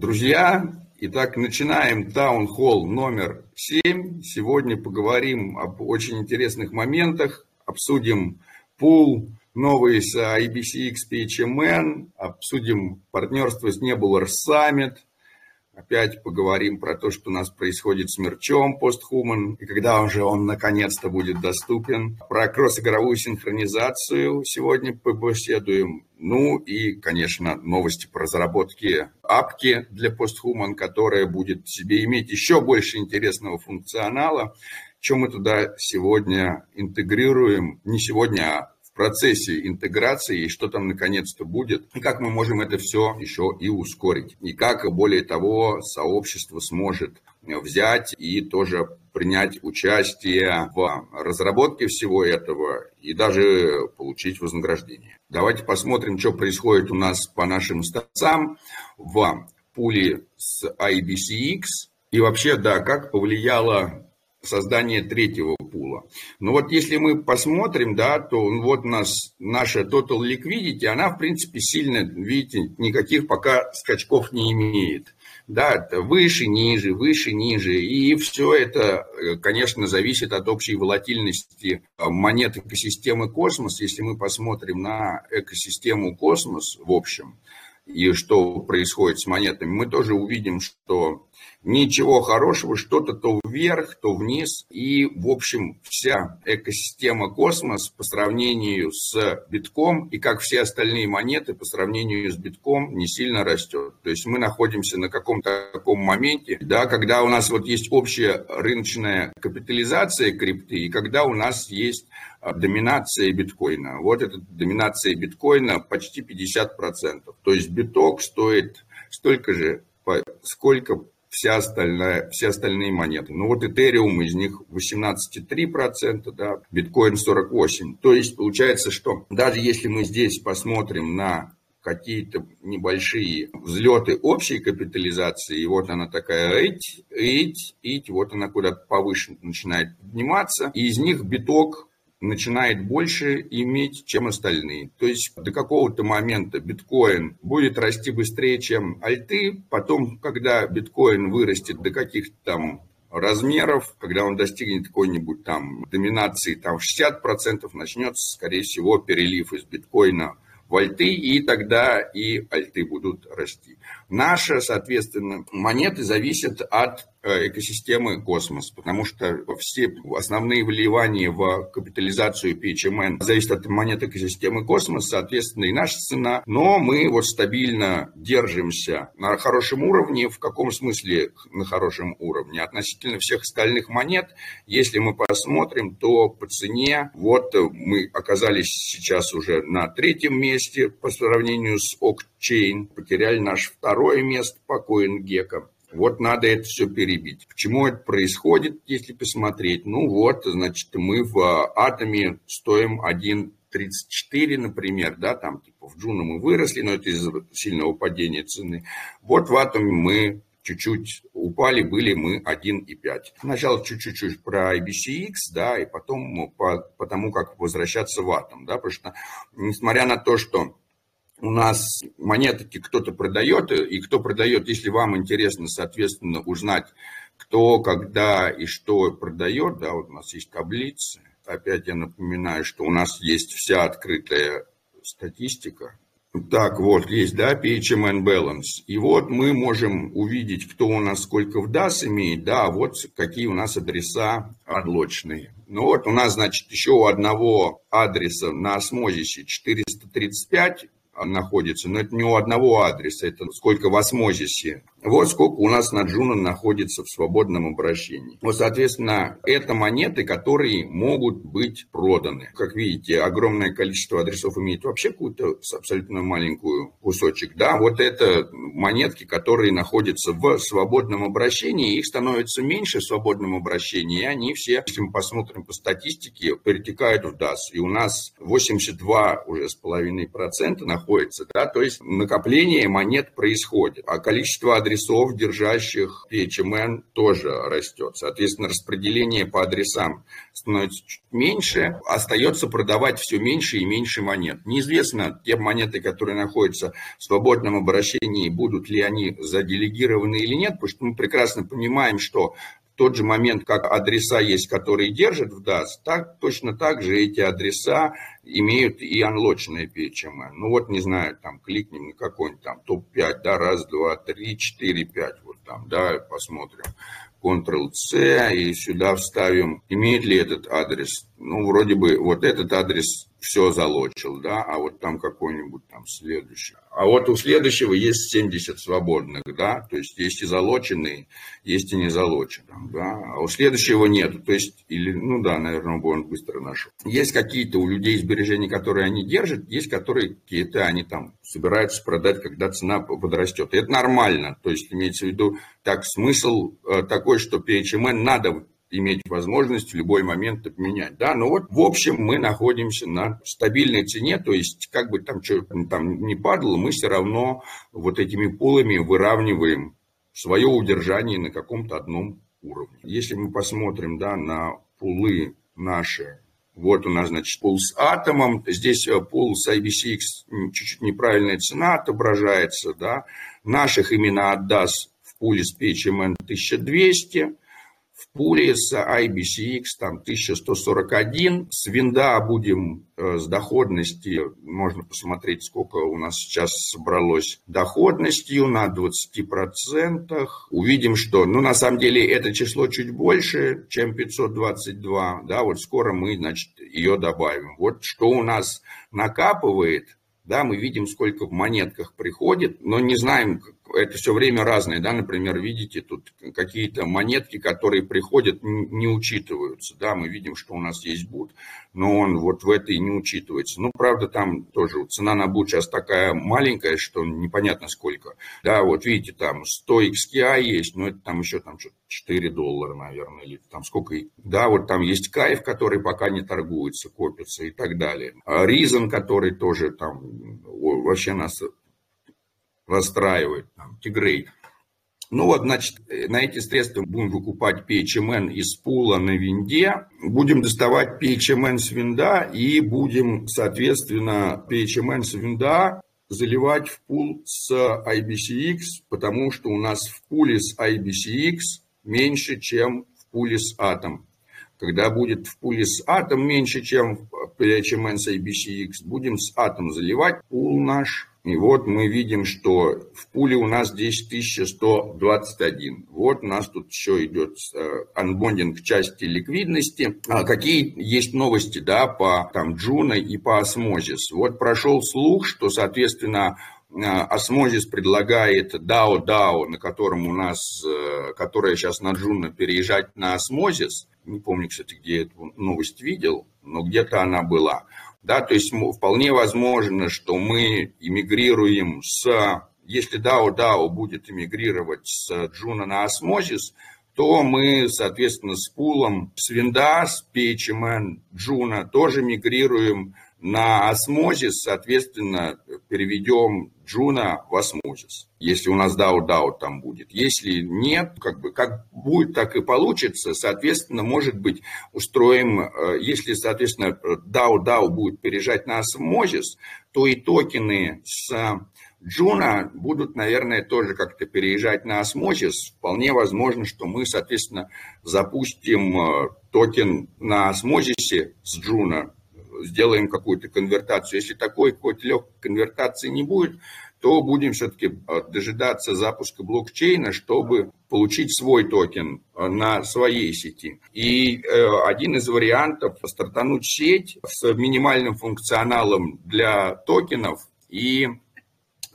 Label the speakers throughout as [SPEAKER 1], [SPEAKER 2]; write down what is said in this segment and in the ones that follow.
[SPEAKER 1] Друзья, итак, начинаем таунхолл номер 7. Сегодня поговорим об очень интересных моментах, обсудим пул новый с IBC XPHMN, обсудим партнерство с Nebular Summit – Опять поговорим про то, что у нас происходит с мерчом постхуман, и когда уже он наконец-то будет доступен. Про кросс-игровую синхронизацию сегодня побеседуем. Ну и, конечно, новости про разработки апки для постхуман, которая будет себе иметь еще больше интересного функционала, чем мы туда сегодня интегрируем, не сегодня, а процессе интеграции и что там наконец-то будет, и как мы можем это все еще и ускорить. И как, более того, сообщество сможет взять и тоже принять участие в разработке всего этого и даже получить вознаграждение. Давайте посмотрим, что происходит у нас по нашим статсам в пуле с IBCX. И вообще, да, как повлияло создание третьего пула. Но вот если мы посмотрим, да, то вот у нас наша total liquidity, она, в принципе, сильно, видите, никаких пока скачков не имеет. Да, выше, ниже, выше, ниже. И все это, конечно, зависит от общей волатильности монет экосистемы космос. Если мы посмотрим на экосистему космос в общем, и что происходит с монетами, мы тоже увидим, что ничего хорошего, что-то то вверх, то вниз. И, в общем, вся экосистема космос по сравнению с битком и как все остальные монеты по сравнению с битком не сильно растет. То есть мы находимся на каком-то таком моменте, да, когда у нас вот есть общая рыночная капитализация крипты и когда у нас есть а, доминация биткоина. Вот эта доминация биткоина почти 50%. То есть биток стоит столько же, сколько вся остальная, все остальные монеты. Ну вот Ethereum из них 18,3%, да, биткоин 48%. То есть получается, что даже если мы здесь посмотрим на какие-то небольшие взлеты общей капитализации, и вот она такая ить, ить, ить, вот она куда-то повыше начинает подниматься, и из них биток начинает больше иметь, чем остальные. То есть до какого-то момента биткоин будет расти быстрее, чем альты. Потом, когда биткоин вырастет до каких-то там размеров, когда он достигнет какой-нибудь там доминации там 60%, начнется, скорее всего, перелив из биткоина в альты, и тогда и альты будут расти. Наши, соответственно, монеты зависят от Э, экосистемы космос, потому что все основные вливания в капитализацию PHMN зависят от монет экосистемы космос, соответственно, и наша цена. Но мы вот стабильно держимся на хорошем уровне. В каком смысле на хорошем уровне? Относительно всех остальных монет, если мы посмотрим, то по цене, вот мы оказались сейчас уже на третьем месте по сравнению с Occhain, потеряли наше второе место по CoinGecko. Вот надо это все перебить. Почему это происходит, если посмотреть? Ну вот, значит, мы в а, атоме стоим 1,34, например, да, там типа в джуна мы выросли, но это из-за сильного падения цены. Вот в атоме мы чуть-чуть упали, были мы 1,5. Сначала чуть-чуть про IBCX, да, и потом по, по тому, как возвращаться в атом, да, потому что, несмотря на то, что у нас монетки кто-то продает, и кто продает, если вам интересно, соответственно, узнать, кто, когда и что продает, да, вот у нас есть таблицы. Опять я напоминаю, что у нас есть вся открытая статистика. Так, вот есть, да, PHMN Balance. И вот мы можем увидеть, кто у нас сколько в DAS имеет, да, вот какие у нас адреса отлочные. Ну вот у нас, значит, еще у одного адреса на осмозисе 435 находится, но это не у одного адреса, это сколько в осмозисе. Вот сколько у нас на Джуна находится в свободном обращении. Вот, соответственно, это монеты, которые могут быть проданы. Как видите, огромное количество адресов имеет вообще какую-то абсолютно маленькую кусочек. Да, вот это монетки, которые находятся в свободном обращении, их становится меньше в свободном обращении, и они все, если мы посмотрим по статистике, перетекают в DAS. И у нас 82 уже с половиной процента находится находится. Да? То есть накопление монет происходит, а количество адресов, держащих PHMN, тоже растет. Соответственно, распределение по адресам становится чуть меньше, остается продавать все меньше и меньше монет. Неизвестно, те монеты, которые находятся в свободном обращении, будут ли они заделегированы или нет, потому что мы прекрасно понимаем, что тот же момент, как адреса есть, которые держат в DAS, так, точно так же эти адреса имеют и анлочное PHM. Ну вот, не знаю, там кликнем на какой-нибудь там топ-5, да, раз, два, три, четыре, пять, вот там, да, посмотрим. Ctrl-C и сюда вставим, имеет ли этот адрес. Ну, вроде бы вот этот адрес все залочил, да, а вот там какой-нибудь там следующий. А вот у следующего есть 70 свободных, да, то есть есть и залоченные, есть и не залоченные, да, а у следующего нет, то есть, или, ну да, наверное, он быстро нашел. Есть какие-то у людей сбережения, которые они держат, есть которые какие-то они там собираются продать, когда цена подрастет. И это нормально, то есть имеется в виду, так, смысл э, такой, что PHMN надо иметь возможность в любой момент обменять. Да, но вот в общем мы находимся на стабильной цене, то есть как бы там что там не падало, мы все равно вот этими пулами выравниваем свое удержание на каком-то одном уровне. Если мы посмотрим да, на пулы наши, вот у нас, значит, пул с атомом, здесь э, пул с IBCX, чуть-чуть неправильная цена отображается, да, наших именно отдаст в пуле с PHMN 1200, в пуле с IBCX там 1141. С винда будем э, с доходности, можно посмотреть, сколько у нас сейчас собралось доходностью на 20%. Увидим, что, ну, на самом деле, это число чуть больше, чем 522. Да, вот скоро мы, значит, ее добавим. Вот что у нас накапывает, да, мы видим, сколько в монетках приходит, но не знаем, это все время разное, да, например, видите, тут какие-то монетки, которые приходят, не учитываются, да, мы видим, что у нас есть бут, но он вот в этой не учитывается. Ну, правда, там тоже цена на бут сейчас такая маленькая, что непонятно сколько, да, вот видите, там 100 XKI есть, но это там еще там что-то 4 доллара, наверное, или там сколько, да, вот там есть кайф, который пока не торгуется, копится и так далее. Ризен, который тоже там вообще нас расстраивает, там, Тигрей. Ну вот, значит, на эти средства будем выкупать PHMN из пула на винде, будем доставать PHMN с винда и будем, соответственно, PHMN с винда заливать в пул с IBCX, потому что у нас в пуле с IBCX меньше, чем в пуле с Atom. Когда будет в пуле с Atom меньше, чем в PHMN с IBCX, будем с Atom заливать пул наш и вот мы видим, что в пуле у нас здесь 1121. Вот у нас тут еще идет э, анбондинг части ликвидности. А какие есть новости да, по там, Juno и по Osmosis? Вот прошел слух, что, соответственно, Osmosis э, предлагает DAO DAO, на котором у нас, э, которая сейчас на Juno переезжать на Osmosis. Не помню, кстати, где эту новость видел, но где-то она была. Да, то есть вполне возможно, что мы иммигрируем с, если DAO DAO будет иммигрировать с Juno на Osmosis, то мы, соответственно, с пулом с WYND а, с PHMN Juno тоже мигрируем на Osmosis, соответственно, переведем Juno в Osmosis. Если у нас DAO DAO там будет. Если нет, как бы как будет, так и получится. Соответственно, может быть, устроим, э, если, соответственно, DAO DAO будет переезжать на Osmosis, то и токены с Juno будут, наверное, тоже как-то переезжать на Osmosis. Вполне возможно, что мы, соответственно, запустим э, токен на Osmosis е с Juno сделаем какую-то конвертацию. Если такой какой-то легкой конвертации не будет, то будем все-таки э, дожидаться запуска блокчейна, чтобы получить свой токен э, на своей сети. И э, один из вариантов – стартануть сеть с минимальным функционалом для токенов и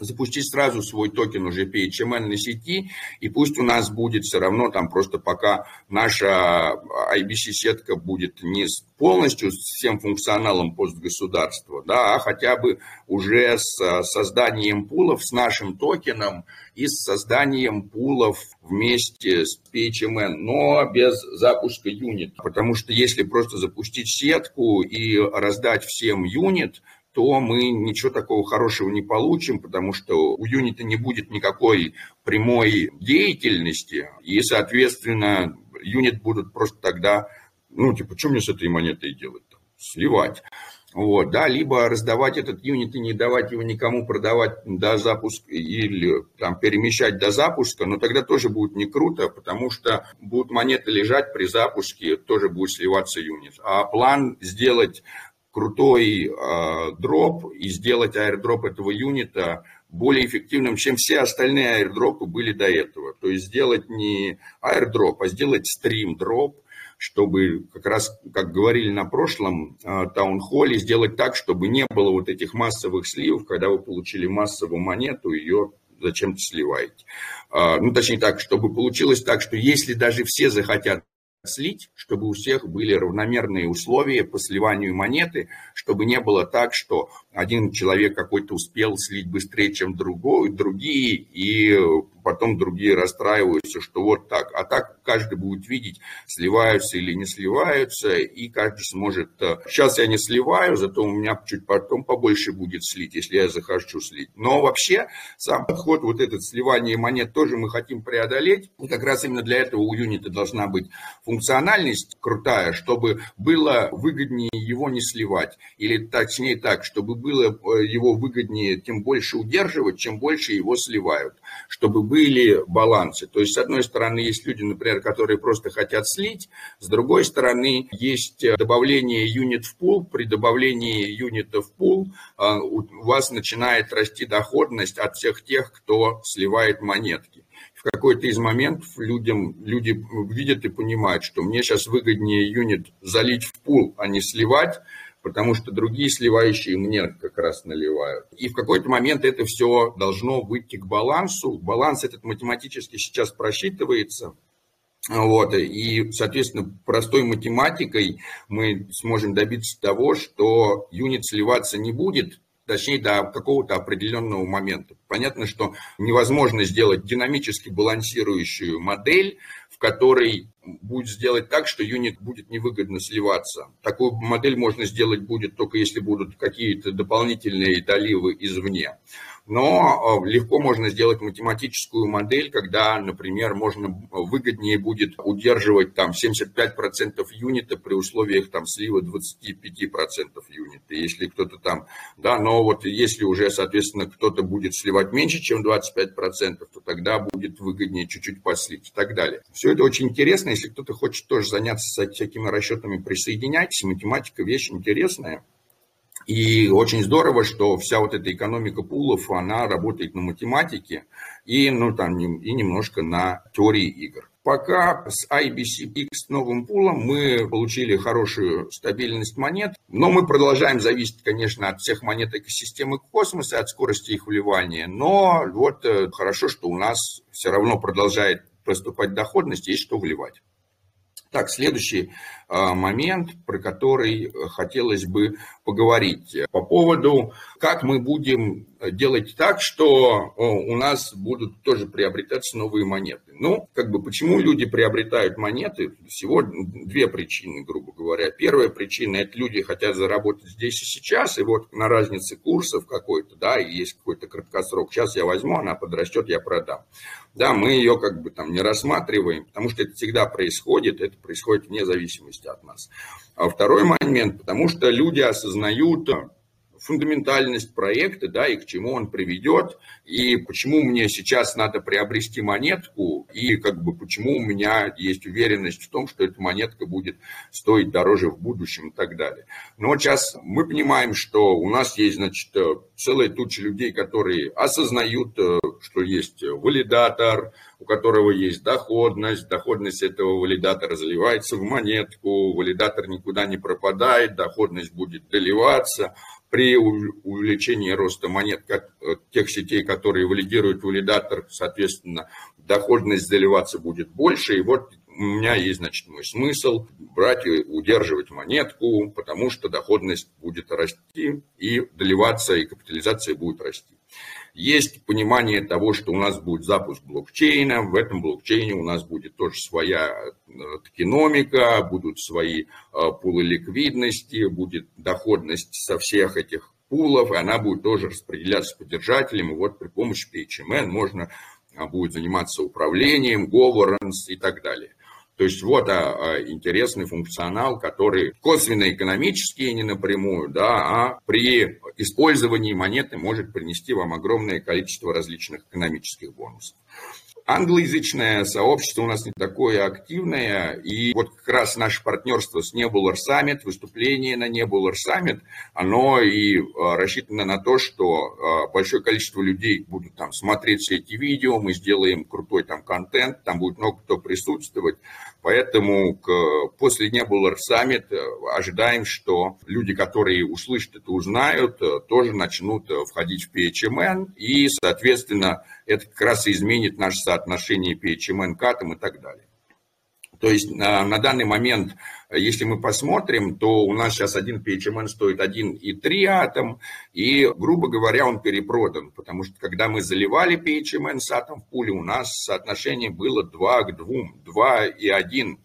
[SPEAKER 1] запустить сразу свой токен уже PHMN на сети, и пусть у нас будет все равно там просто пока наша IBC-сетка будет не полностью с всем функционалом постгосударства, да, а хотя бы уже с созданием пулов с нашим токеном и с созданием пулов вместе с PHMN, но без запуска юнит. Потому что если просто запустить сетку и раздать всем юнит, то мы ничего такого хорошего не получим, потому что у юнита не будет никакой прямой деятельности, и, соответственно, юнит будут просто тогда, ну, типа, что мне с этой монетой делать? Сливать. Вот, да, либо раздавать этот юнит и не давать его никому продавать до запуска или там перемещать до запуска, но тогда тоже будет не круто, потому что будут монеты лежать при запуске, тоже будет сливаться юнит. А план сделать крутой э, дроп и сделать аирдроп этого юнита более эффективным, чем все остальные аирдропы были до этого. То есть сделать не аирдроп, а сделать стрим-дроп, чтобы как раз, как говорили на прошлом э, таунхолле, сделать так, чтобы не было вот этих массовых сливов, когда вы получили массовую монету, ее зачем-то сливаете. Э, ну, точнее так, чтобы получилось так, что если даже все захотят слить, чтобы у всех были равномерные условия по сливанию монеты, чтобы не было так, что один человек какой-то успел слить быстрее, чем другой, другие, и потом другие расстраиваются, что вот так. А так каждый будет видеть, сливаются или не сливаются, и каждый сможет... Сейчас э, я не сливаю, зато у меня чуть потом побольше будет слить, если я захочу слить. Но вообще сам подход, вот этот сливание монет тоже мы хотим преодолеть. И как раз именно для этого у юнита должна быть функциональность крутая, чтобы было выгоднее его не сливать. Или точнее так, чтобы было э, его выгоднее тем больше удерживать, чем больше его сливают, чтобы были балансы. То есть, с одной стороны, есть люди, например, которые просто хотят слить, с другой стороны, есть э, добавление юнит в пул. При добавлении юнита в пул э, у вас начинает расти доходность от всех тех, кто сливает монетки в какой-то из моментов людям, люди видят и понимают, что мне сейчас выгоднее юнит залить в пул, а не сливать, потому что другие сливающие мне как раз наливают. И в какой-то момент это все должно выйти к балансу. Баланс этот математически сейчас просчитывается. Вот, и, соответственно, простой математикой мы сможем добиться того, что юнит сливаться не будет, точнее до какого-то определенного момента. Понятно, что невозможно сделать динамически балансирующую модель, в которой будет сделать так, что юнит будет невыгодно сливаться. Такую модель можно сделать будет только если будут какие-то дополнительные доливы извне. Но э, легко можно сделать математическую модель, когда, например, можно выгоднее будет удерживать там 75% юнита при условиях там слива 25% юнита. Если кто-то там, да, но вот если уже, соответственно, кто-то будет сливать меньше, чем 25%, то тогда будет выгоднее чуть-чуть послить и так далее. Все это очень интересно. Если кто-то хочет тоже заняться всякими расчетами, присоединяйтесь. Математика вещь интересная. И очень здорово, что вся вот эта экономика пулов, она работает на математике и, ну, там, и немножко на теории игр. Пока с IBCX новым пулом мы получили хорошую стабильность монет, но мы продолжаем зависеть, конечно, от всех монет экосистемы космоса, от скорости их вливания. Но вот э, хорошо, что у нас все равно продолжает поступать доходность, есть что вливать. Так, следующий момент, про который хотелось бы поговорить. По поводу, как мы будем делать так, что у нас будут тоже приобретаться новые монеты. Ну, как бы, почему люди приобретают монеты? Всего две причины, грубо говоря. Первая причина – это люди хотят заработать здесь и сейчас, и вот на разнице курсов какой-то, да, и есть какой-то краткосрок. Сейчас я возьму, она подрастет, я продам. Да, мы ее как бы там не рассматриваем, потому что это всегда происходит, это происходит вне зависимости от нас. А второй момент, потому что люди осознают фундаментальность проекта, да, и к чему он приведет, и почему мне сейчас надо приобрести монетку, и как бы почему у меня есть уверенность в том, что эта монетка будет стоить дороже в будущем и так далее. Но сейчас мы понимаем, что у нас есть, значит, целая туча людей, которые осознают, что есть валидатор, у которого есть доходность, доходность этого валидатора заливается в монетку, валидатор никуда не пропадает, доходность будет доливаться, при увеличении роста монет как, э, тех сетей, которые валидируют валидатор, соответственно, доходность заливаться будет больше. И вот у меня есть, значит, мой смысл брать и удерживать монетку, потому что доходность будет расти, и доливаться, и капитализация будет расти. Есть понимание того, что у нас будет запуск блокчейна, в этом блокчейне у нас будет тоже своя э, токеномика, будут свои э, пулы ликвидности, будет доходность со всех этих пулов, и она будет тоже распределяться по держателям. И вот при помощи PHMN можно а, будет заниматься управлением, governance и так далее. То есть вот а, а, интересный функционал, который косвенно экономический, не напрямую, да, а при использовании монеты может принести вам огромное количество различных экономических бонусов. Англоязычное сообщество у нас не такое активное, и вот как раз наше партнерство с Nebular Summit, выступление на Nebular Summit, оно и а, рассчитано на то, что а, большое количество людей будут там смотреть все эти видео, мы сделаем крутой там контент, там будет много кто присутствовать, Поэтому к, после Nebular Summit э, ожидаем, что люди, которые услышат это, узнают, э, тоже начнут э, входить в PHMN, и, соответственно, это как раз и изменит наше соотношение PHMN к атом и так далее. То есть на, на данный момент, если мы посмотрим, то у нас сейчас один PHMN стоит 1,3 атом, и, грубо говоря, он перепродан, потому что когда мы заливали PHMN с атом в пуле, у нас соотношение было 2 к 2, 2 и 1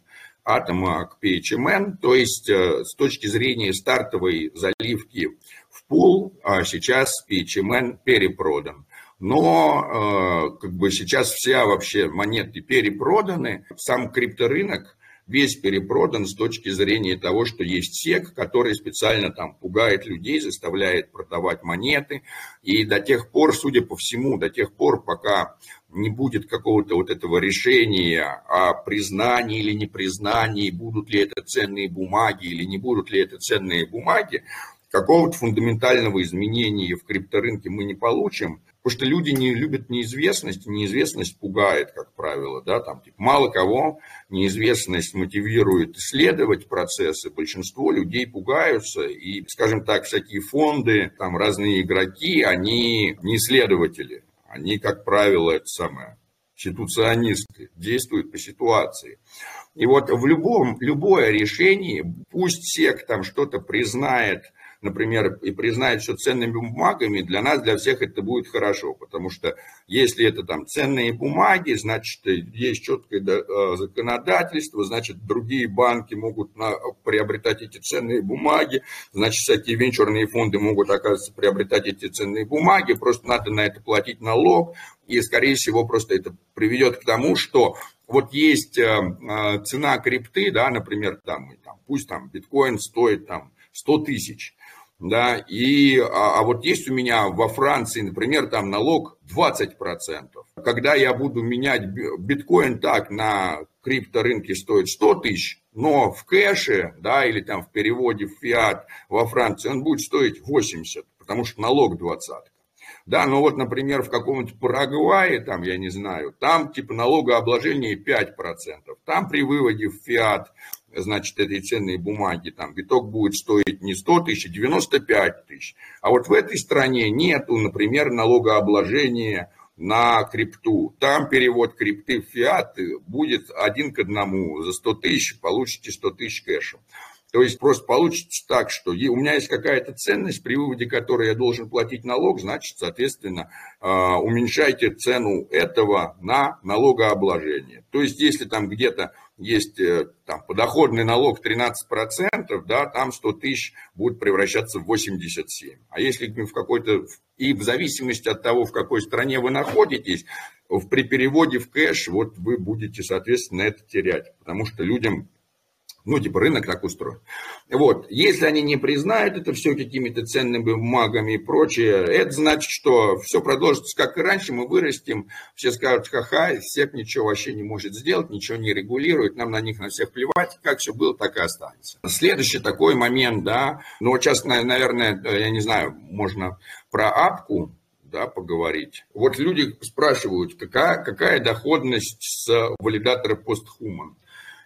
[SPEAKER 1] атома к PHMN, то есть э, с точки зрения стартовой заливки в пул, а сейчас PHMN перепродан но э, как бы сейчас вся вообще монеты перепроданы, сам крипторынок весь перепродан с точки зрения того, что есть сек, который специально там пугает людей, заставляет продавать монеты. И до тех пор, судя по всему, до тех пор, пока не будет какого-то вот этого решения о признании или непризнании, будут ли это ценные бумаги или не будут ли это ценные бумаги, какого-то фундаментального изменения в крипторынке мы не получим. Потому что люди не любят неизвестность, неизвестность пугает, как правило, да, там типа, мало кого неизвестность мотивирует исследовать процессы, большинство людей пугаются, и, скажем так, всякие фонды, там разные игроки, они не исследователи, они, как правило, это самое, ситуационисты, действуют по ситуации. И вот в любом, любое решение, пусть сек там что-то признает например, и признает все ценными бумагами, для нас, для всех это будет хорошо, потому что если это там ценные бумаги, значит, есть четкое э, законодательство, значит, другие банки могут приобретать эти ценные бумаги, значит, всякие венчурные фонды могут, оказывается, приобретать эти ценные бумаги, просто надо на это платить налог, и, скорее всего, просто это приведет к тому, что вот есть э, э, цена крипты, да, например, там, пусть там биткоин стоит там 100 тысяч, да, и, а, а вот есть у меня во Франции, например, там налог 20%. Когда я буду менять биткоин так на крипторынке стоит 100 тысяч, но в кэше, да, или там в переводе в фиат во Франции он будет стоить 80, потому что налог 20. Да, но вот, например, в каком-нибудь Парагвае, там, я не знаю, там типа налогообложение 5%. Там при выводе в фиат значит, этой ценной бумаги, там, биток будет стоить не 100 тысяч, а 95 тысяч. А вот в этой стране нету, например, налогообложения на крипту. Там перевод крипты в фиат будет один к одному. За 100 тысяч получите 100 тысяч кэшем. То есть просто получится так, что у меня есть какая-то ценность, при выводе которой я должен платить налог, значит, соответственно, а, уменьшайте цену этого на налогообложение. То есть если там где-то есть э, там, подоходный налог 13%, да, там 100 тысяч будет превращаться в 87. А если в какой-то, и в зависимости от того, в какой стране вы находитесь, при переводе в кэш, вот вы будете, соответственно, это терять, потому что людям ну, типа рынок так устроен. Вот. Если они не признают это все какими-то ценными бумагами и прочее, это значит, что все продолжится как и раньше, мы вырастем, все скажут, ха-ха, СЕП ничего вообще не может сделать, ничего не регулирует, нам на них на всех плевать, как все было, так и останется. Следующий такой момент, да, ну, сейчас, наверное, я не знаю, можно про апку, да, поговорить. Вот люди спрашивают, какая, какая доходность с валидатора постхуман.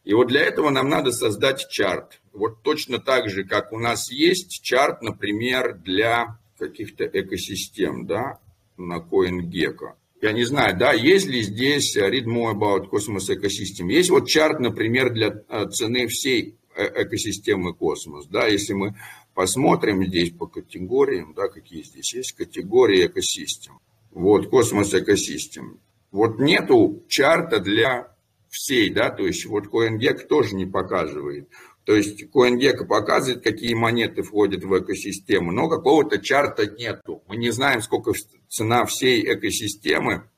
[SPEAKER 1] И вот для этого нам надо создать чарт. Вот точно так же, как у нас есть чарт, например, для каких-то экосистем, да, на CoinGecko. Я не знаю, да, есть ли здесь read more about Cosmos Ecosystem. Есть вот чарт, например, для э, цены всей э, экосистемы космос, да, если мы посмотрим здесь по категориям, да, какие здесь есть категории экосистем. Вот, космос экосистем. Вот нету чарта для всей, да, то есть вот CoinGecko тоже не показывает. То есть CoinGecko показывает, какие монеты входят в экосистему, но какого-то чарта нету. Мы не знаем, сколько цена всей экосистемы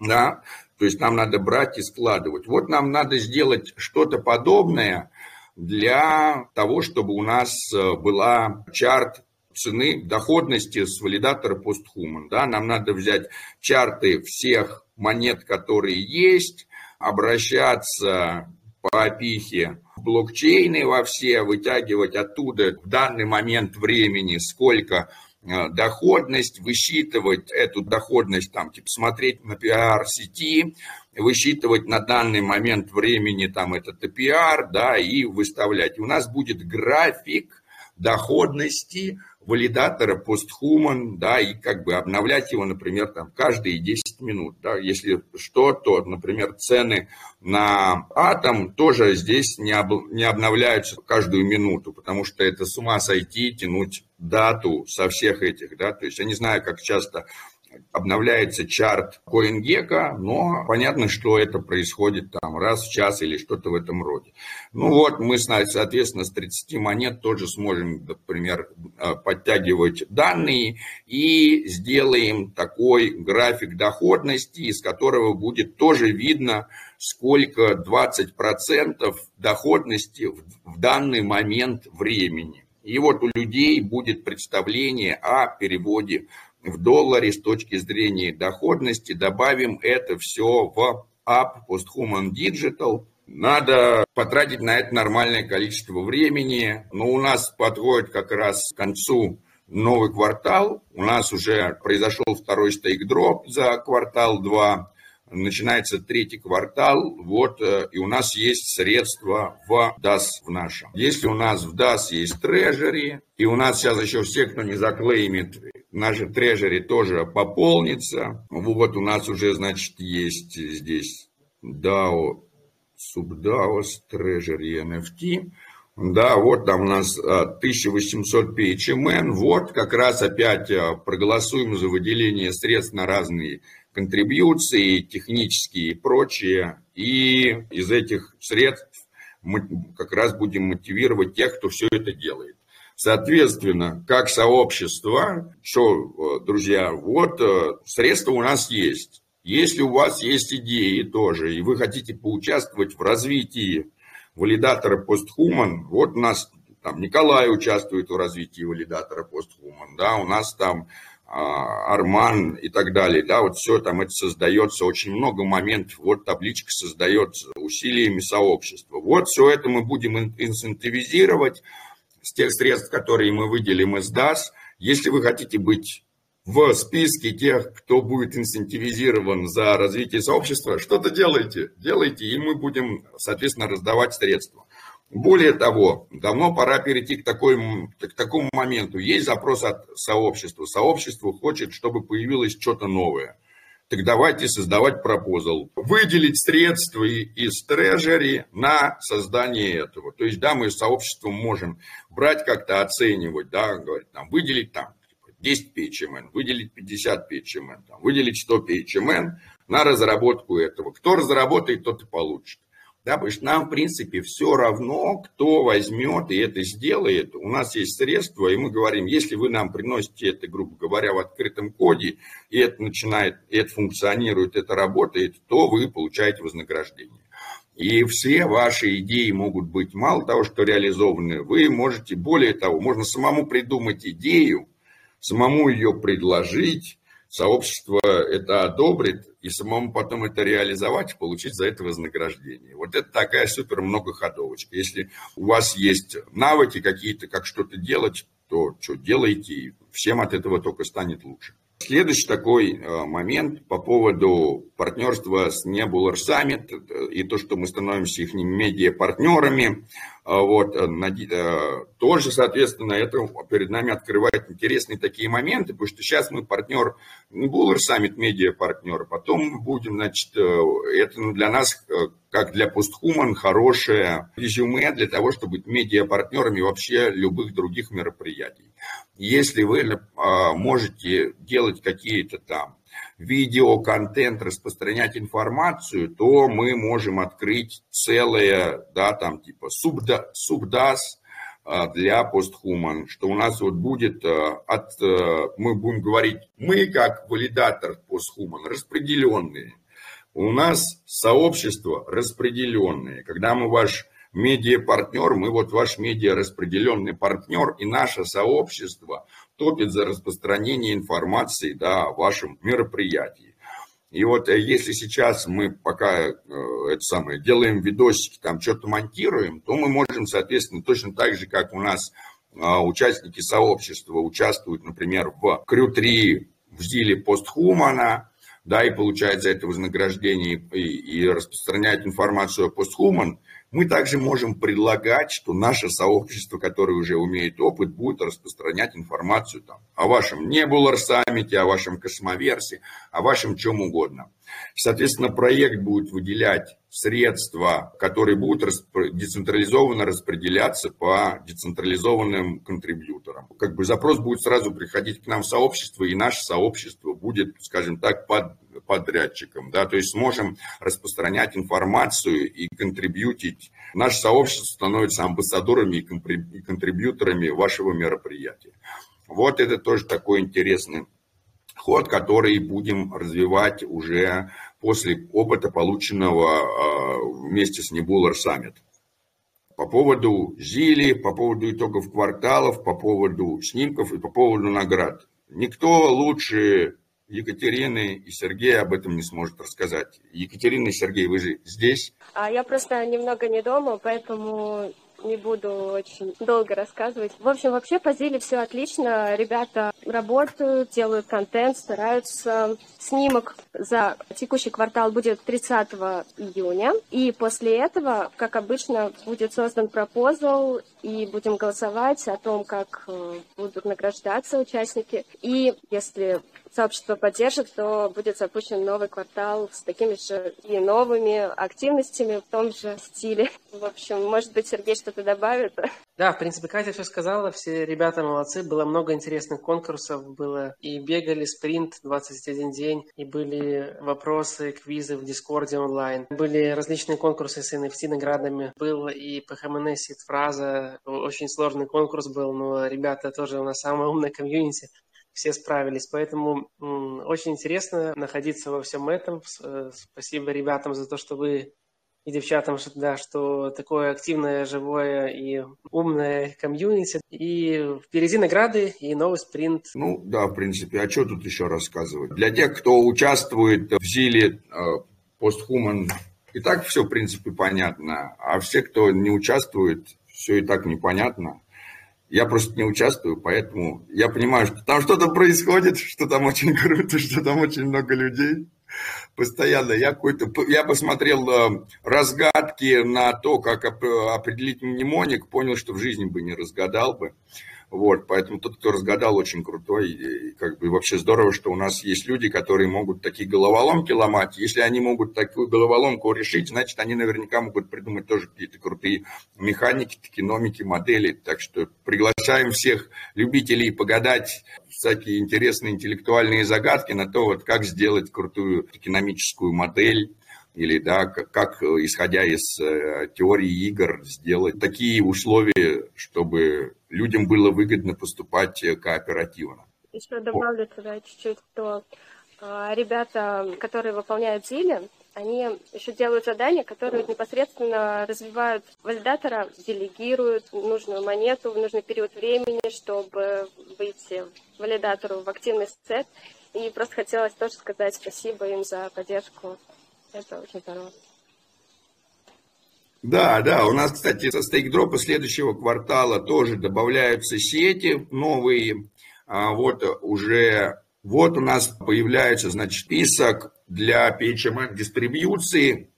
[SPEAKER 1] да, то есть нам надо брать и складывать. Вот нам надо сделать что-то подобное для того, чтобы у нас э, была чарт цены доходности с валидатора постхуман. Да, нам надо взять чарты всех монет, которые есть, обращаться по опихе блокчейны во все, вытягивать оттуда в данный момент времени, сколько э, доходность, высчитывать эту доходность, там, типа, смотреть на пиар-сети, высчитывать на данный момент времени там этот APR, да, и выставлять. У нас будет график доходности валидатора постхуман, да, и как бы обновлять его, например, там каждые 10 минут, да, если что, то, например, цены на атом тоже здесь не, об, не обновляются каждую минуту, потому что это с ума сойти, тянуть дату со всех этих, да, то есть я не знаю, как часто обновляется чарт CoinGecko, но понятно, что это происходит там раз в час или что-то в этом роде. Ну вот, мы, соответственно, с 30 монет тоже сможем, например, э, подтягивать данные и сделаем такой график доходности, из которого будет тоже видно, сколько 20% доходности в данный момент времени. И вот у людей будет представление о переводе в долларе с точки зрения доходности. Добавим это все в App Posthuman Digital. Надо потратить на это нормальное количество времени. Но у нас подходит как раз к концу новый квартал. У нас уже произошел второй стейк-дроп за квартал 2 начинается третий квартал, вот, э, и у нас есть средства в DAS в нашем. Если у нас в DAS есть трежери, и у нас сейчас еще все, кто не заклеймит, наши трежери тоже пополнится. Вот у нас уже, значит, есть здесь DAO, SubDAO, Treasury NFT. Да, вот там у нас 1800 а, PHMN. Вот как раз опять а, проголосуем за выделение средств на разные контрибьюции, технические и прочее. И из этих средств мы как раз будем мотивировать тех, кто все это делает. Соответственно, как сообщество, что, друзья, вот э, средства у нас есть. Если у вас есть идеи тоже, и вы хотите поучаствовать в развитии валидатора постхуман, вот у нас там Николай участвует в развитии валидатора постхуман, да, у нас там а, Арман и так далее, да, вот все там это создается, очень много моментов, вот табличка создается усилиями сообщества. Вот все это мы будем инцентивизировать с тех средств, которые мы выделим из DAS. Если вы хотите быть в списке тех, кто будет инцентивизирован за развитие сообщества, что-то делайте, делайте, и мы будем, соответственно, раздавать средства. Более того, давно пора перейти к, такой, к такому моменту. Есть запрос от сообщества. Сообщество хочет, чтобы появилось что-то новое. Так давайте создавать пропозал. Выделить средства из трежери на создание этого. То есть, да, мы сообществом можем брать как-то, оценивать, да, говорить, там, выделить там 10 PHMN, выделить 50 PHMN, там, выделить 100 PHMN на разработку этого. Кто разработает, тот и получит. Да, потому что нам, в принципе, все равно, кто возьмет и это сделает. У нас есть средства, и мы говорим, если вы нам приносите это, грубо говоря, в открытом коде, и это начинает, и это функционирует, это работает, то вы получаете вознаграждение. И все ваши идеи могут быть, мало того, что реализованы, вы можете, более того, можно самому придумать идею, самому ее предложить, сообщество это одобрит, и самому потом это реализовать получить за это вознаграждение. Вот это такая супер многоходовочка. Если у вас есть навыки какие-то, как что-то делать, то что делайте, и всем от этого только станет лучше. Следующий такой э, момент по поводу партнерства с Nebular Summit э, и то, что мы становимся их медиа-партнерами. Э, вот, тоже, соответственно, это перед нами открывает интересные такие моменты, потому что сейчас мы партнер Nebular Summit, медиа-партнер, потом будем, значит, это для нас, как для постхуман, хорошее резюме для того, чтобы быть медиа-партнерами вообще любых других мероприятий. Если вы а, можете делать какие-то там видео, контент, распространять информацию, то мы можем открыть целое, да, там типа субда, субдас а, для постхуман, что у нас вот будет а, от, мы будем говорить, мы как валидатор постхуман распределенные, У нас сообщество распределенное. Когда мы ваш медиа-партнер, мы вот ваш медиа-распределенный партнер, и наше сообщество топит за распространение информации да, о вашем мероприятии. И вот э, если сейчас мы пока э, это самое, делаем видосики, там что-то монтируем, то мы можем, соответственно, точно так же, как у нас э, участники сообщества участвуют, например, в Крю-3 в ЗИЛе постхумана, да, и получают за это вознаграждение и, и распространяют информацию о постхуман, мы также можем предлагать, что наше сообщество, которое уже умеет опыт, будет распространять информацию там, о вашем Небулар саммите, о вашем космоверсе, о вашем чем угодно. Соответственно, проект будет выделять средства, которые будут распро- децентрализованно распределяться по децентрализованным контрибьюторам. Как бы запрос будет сразу приходить к нам в сообщество, и наше сообщество будет, скажем так, под подрядчиком, да, то есть сможем распространять информацию и контрибьютить. Наше сообщество становится амбассадорами и контрибьюторами вашего мероприятия. Вот это тоже такой интересный ход, который будем развивать уже после опыта, полученного а, вместе с Небулар Саммит. По поводу Зили, по поводу итогов кварталов, по поводу снимков и по поводу наград. Никто лучше Екатерины и Сергея об этом не сможет рассказать. Екатерина и Сергей, вы же здесь?
[SPEAKER 2] А я просто немного не дома, поэтому не буду очень долго рассказывать. В общем, вообще по Зиле все отлично. Ребята работают, делают контент, стараются. Снимок за текущий квартал будет 30 июня. И после этого, как обычно, будет создан пропозал, и будем голосовать о том, как э, будут награждаться участники. И если сообщество поддержит, то будет запущен новый квартал с такими же и новыми активностями в том же стиле. В общем, может быть, Сергей что-то добавит?
[SPEAKER 3] Да, в принципе, Катя все сказала, все ребята молодцы, было много интересных конкурсов, было и бегали спринт 21 день, и были вопросы, квизы в Дискорде онлайн, были различные конкурсы с NFT наградами, был и по ХМНС фраза, очень сложный конкурс был, но ребята тоже у нас самая умная комьюнити, все справились. Поэтому очень интересно находиться во всем этом. Э, спасибо ребятам за то, что вы и девчатам, да, что такое активное, живое и умное комьюнити. И впереди награды и новый спринт.
[SPEAKER 1] Ну да, в принципе, а что тут еще рассказывать? Для тех, кто участвует в ЗИЛе постхуман, и так все, в принципе, понятно. А все, кто не участвует, все и так непонятно. Я просто не участвую, поэтому я понимаю, что там что-то происходит, что там очень круто, что там очень много людей. Постоянно я какой-то, я посмотрел э, разгадки на то, как определить мнемоник, понял, что в жизни бы не разгадал бы. Вот, поэтому тот, кто разгадал, очень крутой. И как бы вообще здорово, что у нас есть люди, которые могут такие головоломки ломать. Если они могут такую головоломку решить, значит, они наверняка могут придумать тоже какие-то крутые механики, токеномики, модели. Так что приглашаем всех любителей погадать всякие интересные интеллектуальные загадки на то, вот как сделать крутую токеномическую модель или да, как, как исходя из э, теории игр сделать такие условия, чтобы людям было выгодно поступать э, кооперативно.
[SPEAKER 2] Еще добавлю туда чуть-чуть, что э, ребята, которые выполняют зили, они еще делают задания, которые непосредственно развивают валидатора, делегируют нужную монету в нужный период времени, чтобы выйти валидатору в активный сет. И просто хотелось тоже сказать спасибо им за поддержку. Это очень здорово.
[SPEAKER 1] Да, да, у нас, кстати, со стейкдропа следующего квартала тоже добавляются сети новые. А вот уже, вот у нас появляется, значит, список для PHMN дистрибьюции. А,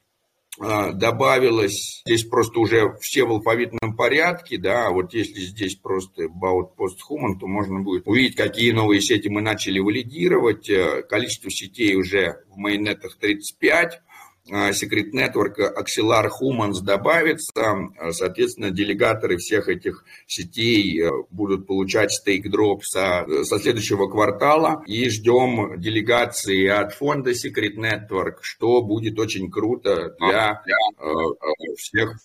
[SPEAKER 1] добавилось, здесь просто уже все в алфавитном порядке, да, вот если здесь просто about post human, то можно будет увидеть, какие новые сети мы начали валидировать. Э, количество сетей уже в майнетах 35, а, Secret Network Axelar Humans добавится. А, соответственно, делегаторы всех этих сетей э, будут получать стейк-дроп со, со следующего квартала. И ждем делегации от фонда Secret Network, что будет очень круто для, для э, э, всех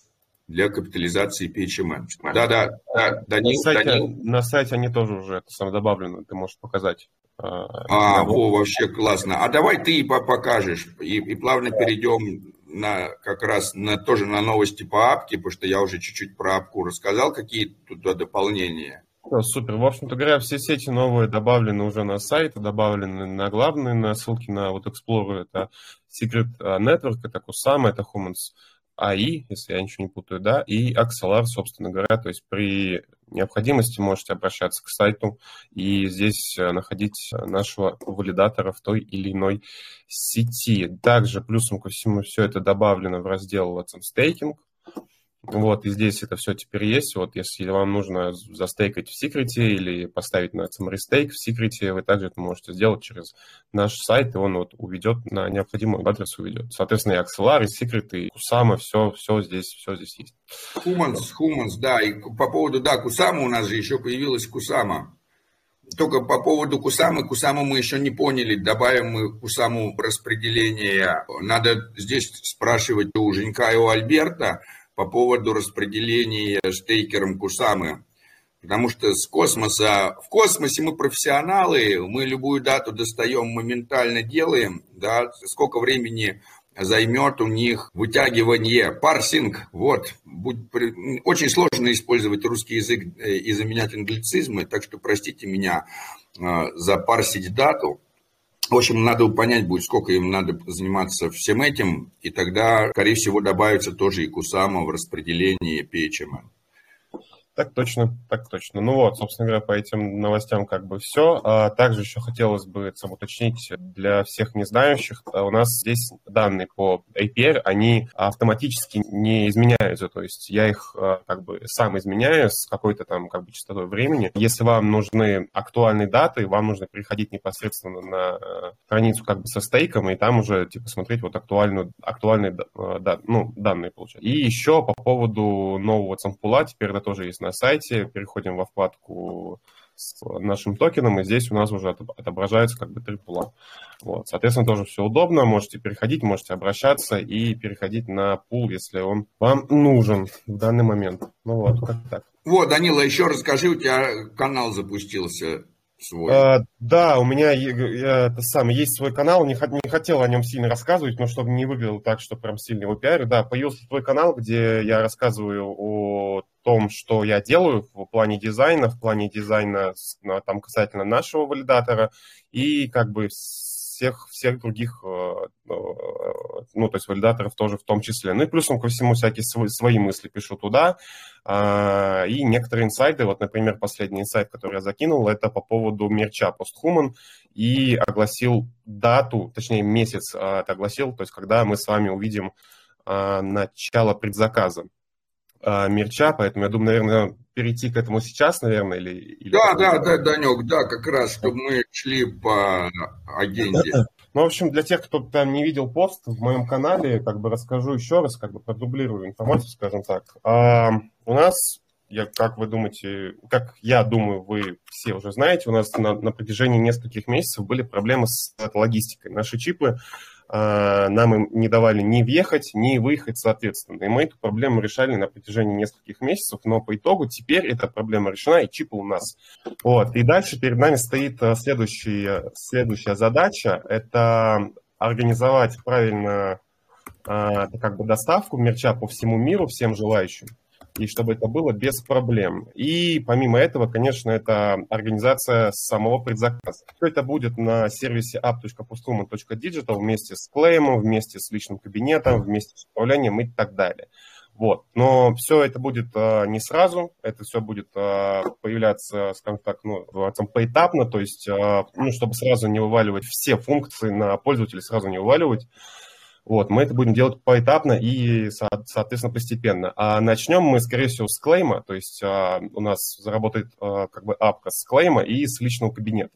[SPEAKER 1] для капитализации PHMN.
[SPEAKER 4] Да, да, да, Данил, на сайте, Данил. На сайте они тоже уже это сам добавлено, ты можешь показать.
[SPEAKER 1] А, о, вообще классно. А давай ты покажешь и, и плавно перейдем на, как раз на, тоже на новости по апке, потому что я уже чуть-чуть про апку рассказал, какие туда дополнения.
[SPEAKER 4] Супер. В общем-то говоря, все сети новые добавлены уже на сайт, добавлены на главные, на ссылки на вот Explorer, это Secret Network, это Kusama, это Humans AI, если я ничего не путаю, да, и Axelar, собственно говоря, то есть при необходимости можете обращаться к сайту и здесь э, находить нашего валидатора в той или иной сети. Также плюсом ко всему все это добавлено в раздел Let's Staking, вот, и здесь это все теперь есть. Вот, если вам нужно застейкать в секрете или поставить на summary stake в секрете, вы также это можете сделать через наш сайт, и он вот уведет на необходимый адрес уведет. Соответственно, и Axelar, и Secret, и Kusama, все, все здесь, все здесь есть.
[SPEAKER 1] Humans, Humans, да, и по поводу, да, Кусама у нас же еще появилась Кусама. Только по поводу Кусамы, Кусаму мы еще не поняли, добавим мы Кусаму распределение. Надо здесь спрашивать у Женька и у Альберта, по поводу распределения стейкером Кусамы. Потому что с космоса, в космосе мы профессионалы, мы любую дату достаем, моментально делаем, да, сколько времени займет у них вытягивание, парсинг, вот, будь, очень сложно использовать русский язык э, и заменять англицизмы, так что простите меня э, за парсить дату, в общем, надо понять будет, сколько им надо заниматься всем этим, и тогда, скорее всего, добавится тоже и Кусама в распределении PHM.
[SPEAKER 4] Так точно, так точно. Ну вот, собственно говоря, по этим новостям как бы все. А также еще хотелось бы сам уточнить для всех не знающих, а у нас здесь данные по APR, они автоматически не изменяются, то есть я их а, как бы сам изменяю с какой-то там как бы частотой времени. Если вам нужны актуальные даты, вам нужно переходить непосредственно на э, страницу как бы со стейком и там уже типа смотреть вот актуальную, актуальные да, ну, данные получать. И еще по поводу нового цампула, теперь это тоже есть на сайте, переходим во вкладку с нашим токеном, и здесь у нас уже отображается как бы три пула. Вот, соответственно, тоже все удобно, можете переходить, можете обращаться и переходить на пул, если он вам нужен в данный момент. Ну вот, как так.
[SPEAKER 1] Вот, Данила, еще расскажи, у тебя канал запустился свой.
[SPEAKER 4] А, да, у меня я, это сам, есть свой канал, не, не хотел о нем сильно рассказывать, но чтобы не выглядело так, что прям сильно его пиарю. Да, появился свой канал, где я рассказываю о том, что я делаю в плане дизайна, в плане дизайна там касательно нашего валидатора и как бы всех, всех других, э, э, ну, то есть валидаторов тоже в том числе. Ну и плюсом ко всему всякие свои мысли пишу туда. А, и некоторые инсайды, вот, например, последний инсайт, который я закинул, это по поводу мерча Posthuman и огласил дату, точнее месяц а, это огласил, то есть когда мы с вами увидим а, начало предзаказа мерча, поэтому я думаю, наверное, перейти к этому сейчас, наверное, или... или
[SPEAKER 1] да, да, да, Данек, да, как раз, чтобы мы шли по агенде.
[SPEAKER 4] Ну, в общем, для тех, кто там не видел пост в моем канале, как бы расскажу еще раз, как бы продублирую информацию, скажем так. А, у нас, я, как вы думаете, как я думаю, вы все уже знаете, у нас на, на протяжении нескольких месяцев были проблемы с логистикой. Наши чипы нам им не давали ни въехать, ни выехать соответственно. И мы эту проблему решали на протяжении нескольких месяцев, но по итогу теперь эта проблема решена, и чипы у нас. Вот. И дальше перед нами стоит а, следующая, следующая задача, это организовать правильно как бы доставку мерча по всему миру всем желающим и чтобы это было без проблем. И помимо этого, конечно, это организация самого предзаказа. Все это будет на сервисе app.posthuman.digital вместе с клеймом, вместе с личным кабинетом, вместе с управлением и так далее. Вот. Но все это будет а, не сразу, это все будет а, появляться, скажем так, ну, там, поэтапно, то есть, а, ну, чтобы сразу не вываливать все функции на пользователя, сразу не вываливать. Вот, мы это будем делать поэтапно и, соответственно, постепенно. А начнем мы, скорее всего, с клейма, то есть а, у нас заработает а, как бы апка с клейма и с личного кабинета.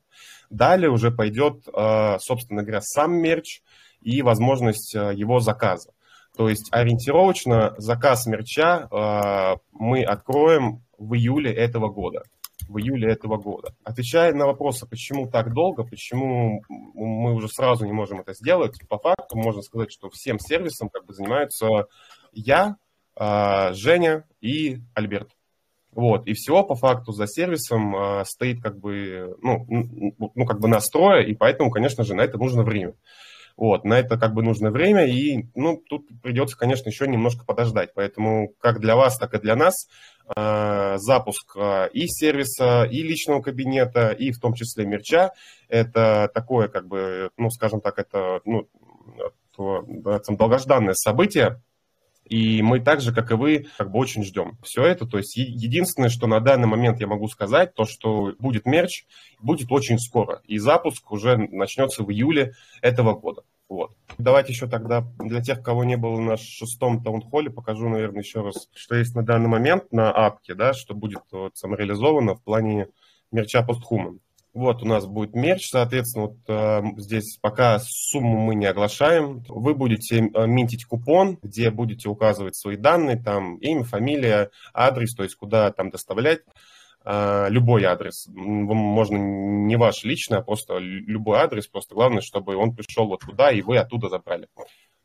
[SPEAKER 4] Далее уже пойдет, а, собственно говоря, сам мерч и возможность а, его заказа. То есть ориентировочно заказ мерча а, мы откроем в июле этого года в июле этого года. Отвечая на вопрос, почему так долго, почему мы уже сразу не можем это сделать, по факту можно сказать, что всем сервисом как бы занимаются я, а, Женя и Альберт. Вот, и всего по факту за сервисом э, стоит как бы, ну, ну, как бы настроя, и поэтому, конечно же, на это нужно время. Вот, на это как бы нужно время, и, ну, тут придется, конечно, еще немножко подождать. Поэтому как для вас, так и для нас э, запуск э, и сервиса, и личного кабинета, и в том числе мерча, это такое, как бы, ну, скажем так, это, ну, долгожданное событие, и мы так же, как и вы, как бы очень ждем все это. То есть единственное, что на данный момент я могу сказать, то, что будет мерч, будет очень скоро. И запуск уже начнется в июле этого года. Вот. Давайте еще тогда для тех, кого не было на шестом таунхолле, покажу, наверное, еще раз, что есть на данный момент на апке, да, что будет вот, самореализовано в плане мерча постхуман. Вот у нас будет мерч, соответственно, вот э, здесь пока сумму мы не оглашаем. Вы будете э, минтить купон, где будете указывать свои данные, там имя, фамилия, адрес, то есть куда там доставлять. Э, любой адрес, можно не ваш личный, а просто любой адрес, просто главное, чтобы он пришел вот туда, и вы оттуда забрали.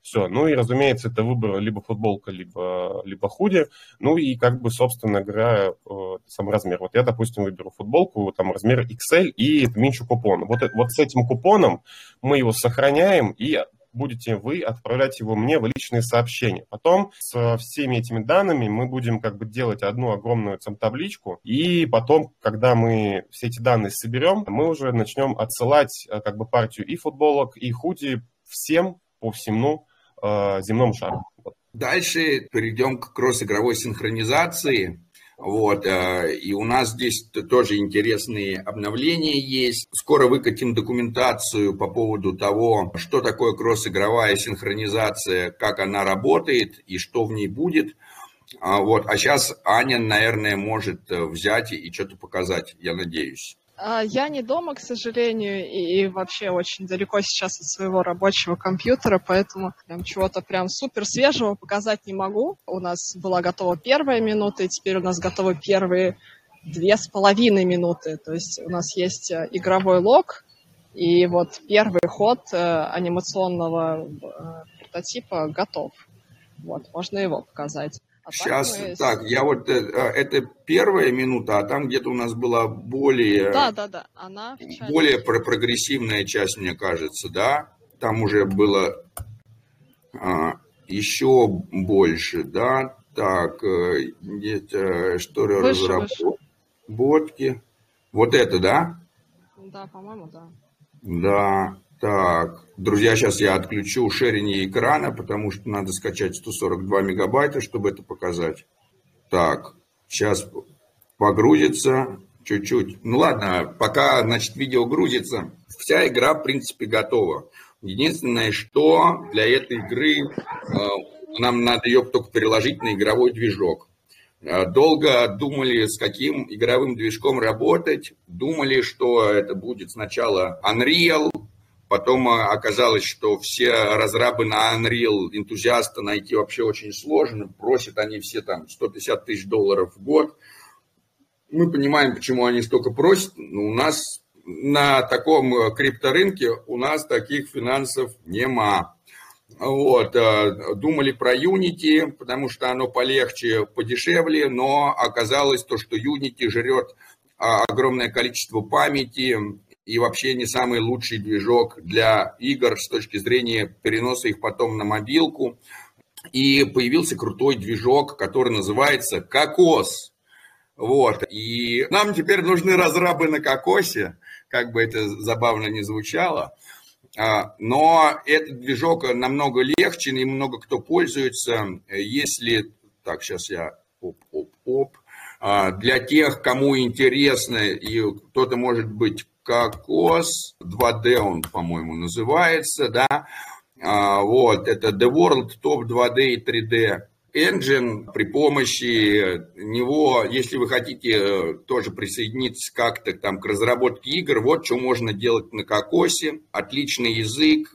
[SPEAKER 4] Все. Ну и, разумеется, это выбор либо футболка, либо, либо худи. Ну и, как бы, собственно говоря, э, сам размер. Вот я, допустим, выберу футболку, там размер XL и отмечу купон. Вот, вот с этим купоном мы его сохраняем и будете вы отправлять его мне в личные сообщения. Потом с всеми этими данными мы будем как бы делать одну огромную табличку, и потом, когда мы все эти данные соберем, мы уже начнем отсылать э, как бы партию и футболок, и худи всем по всему э, земном шаре.
[SPEAKER 1] Дальше перейдем к кросс-игровой синхронизации. Вот, э, и у нас здесь тоже интересные обновления есть. Скоро выкатим документацию по поводу того, что такое кросс-игровая синхронизация, как она работает и что в ней будет. А вот, а сейчас Аня, наверное, может э, взять и что-то показать, я надеюсь.
[SPEAKER 5] А, я не дома, к сожалению, и вообще очень далеко сейчас от своего рабочего компьютера, поэтому прям чего-то прям супер свежего показать не могу. У нас была готова первая минута, и теперь у нас готовы первые две с половиной минуты. То есть у нас есть э, игровой лог, и вот первый ход э, анимационного э, прототипа готов. Вот, можно его показать.
[SPEAKER 1] А Сейчас, мы... так, я вот, э, а, это первая минута, а там где-то у нас была более...
[SPEAKER 5] Да, да, да, она...
[SPEAKER 1] Более про прогрессивная часть, мне кажется, да? Там уже было а, еще больше, да? Так, э, где-то, что разработки. Вот это, да?
[SPEAKER 5] Да, по-моему, да.
[SPEAKER 1] Да. Так, друзья, сейчас я отключу шерение экрана, потому что надо скачать 142 мегабайта, чтобы это показать. Так, сейчас погрузится чуть-чуть. Ну ладно, пока, значит, видео грузится, вся игра, в принципе, готова. Единственное, что для этой игры э, нам надо ее только переложить на игровой движок. Э, долго думали, с каким игровым движком работать. Думали, что это будет сначала Unreal, Потом а, оказалось, что все разрабы на Unreal энтузиаста найти вообще очень сложно. Просят они все там 150 тысяч долларов в год. Мы понимаем, почему они столько просят. Но у нас на таком э, крипторынке у нас таких финансов нема. Вот, э, думали про Unity, потому что оно полегче, подешевле, но оказалось то, что Unity жрет а, огромное количество памяти, и вообще не самый лучший движок для игр с точки зрения переноса их потом на мобилку. И появился крутой движок, который называется «Кокос». Вот. И нам теперь нужны разрабы на кокосе, как бы это забавно не звучало. А, но этот движок намного легче, и много кто пользуется. Если... Так, сейчас я... Оп-оп-оп. А, для тех, кому интересно, и кто-то, может быть, Кокос, 2D он, по-моему, называется, да, а, вот, это The World Top 2D и 3D Engine. При помощи него, если вы хотите э, тоже присоединиться как-то там к разработке игр, вот что можно делать на Кокосе. Отличный язык,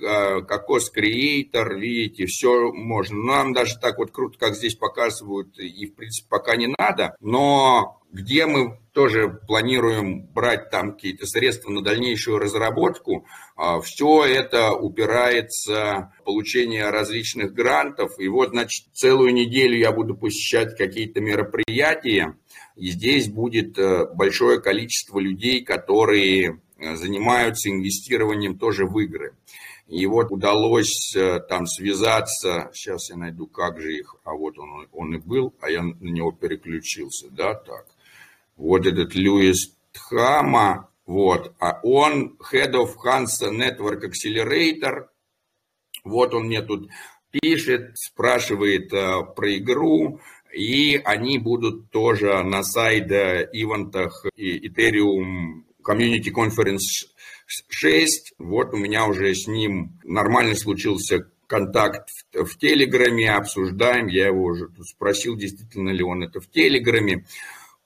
[SPEAKER 1] Кокос Creator, видите, все можно. Нам даже так вот круто, как здесь показывают, и в принципе пока не надо, но где мы тоже планируем брать там какие-то средства на дальнейшую разработку. А, Все это упирается в получение различных грантов. И вот, значит, целую неделю я буду посещать какие-то мероприятия. И здесь будет э, большое количество людей, которые э, занимаются инвестированием тоже в игры. И вот удалось э, там связаться, сейчас я найду, как же их, а вот он, он и был, а я на него переключился, да, так вот этот Льюис Тхама, вот, а он Head of Hansa Network Accelerator, вот он мне тут пишет, спрашивает э, про игру, и они будут тоже на сайте ивентах Ethereum Community Conference 6. Вот у меня уже с ним нормально случился контакт в, в Телеграме, обсуждаем, я его уже спросил, действительно ли он это в Телеграме.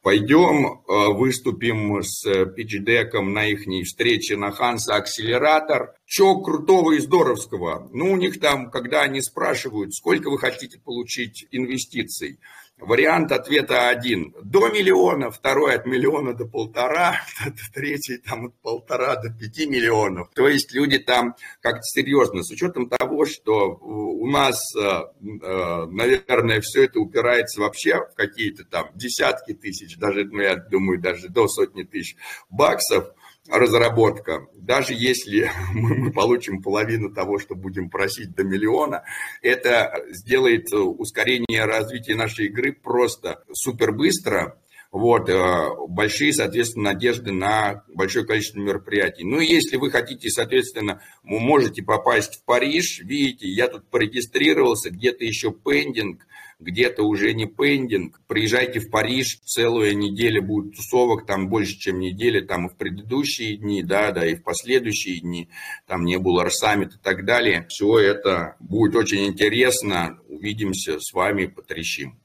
[SPEAKER 1] Пойдем э, выступим с пичдеком на их встрече на Ханса Акселератор. Че крутого и здоровского? Ну, у них там, когда они спрашивают, сколько вы хотите получить инвестиций, Вариант ответа один. До миллиона, второй от миллиона до полтора, третий там от полтора до пяти миллионов. То есть люди там как-то серьезно, с учетом того, что у нас, э, э, наверное, все это упирается вообще в какие-то там десятки тысяч, даже, ну, я думаю, даже до сотни тысяч баксов – разработка, даже если мы, получим половину того, что будем просить до миллиона, это сделает ускорение развития нашей игры просто супер быстро. Вот, э, большие, соответственно, надежды на большое количество мероприятий. Ну если вы хотите, соответственно, вы можете попасть в Париж, видите, я тут порегистрировался, где-то еще пендинг, где-то уже не пендинг. Приезжайте в Париж, целая неделя будет тусовок, там больше, чем неделя, там и в предыдущие дни, да, да, и в последующие дни, там не было Арсамит и так далее. Все это будет очень интересно, увидимся с вами, потрещим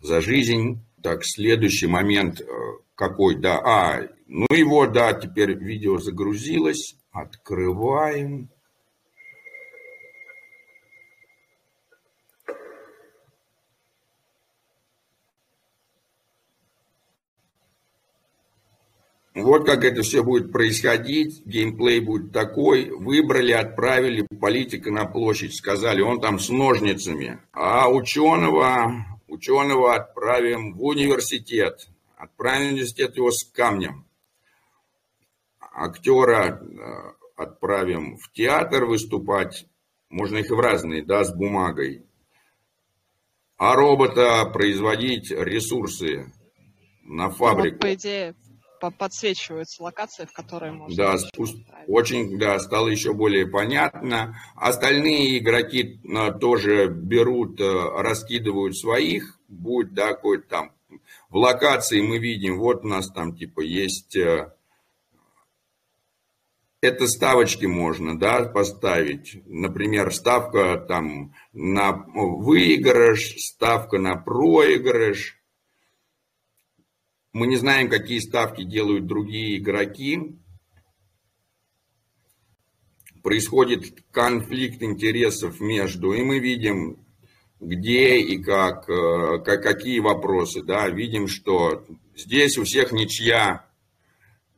[SPEAKER 1] за жизнь. Так, следующий момент э, какой, да, а, ну вот, да, теперь видео загрузилось, открываем. Вот как это все будет происходить, геймплей будет такой. Выбрали, отправили политика на площадь, сказали, он там с ножницами. А ученого, ученого отправим в университет. Отправим в университет его с камнем. Актера э, отправим в театр выступать. Можно их в разные, да, с бумагой. А робота производить ресурсы на фабрику. Ну, вот,
[SPEAKER 5] по идее, подсвечиваются локации, в которые можно...
[SPEAKER 1] Да, очень, да, стало еще более понятно. Остальные игроки а, тоже берут, а, раскидывают своих, будет, да, какой-то там... В локации мы видим, вот у нас там типа есть... А, это ставочки можно, да, поставить. Например, ставка там на выигрыш, ставка на проигрыш – мы не знаем, какие ставки делают другие игроки. Происходит конфликт интересов между, и мы видим, где и как, э, как какие вопросы. Да? Видим, что здесь у всех ничья,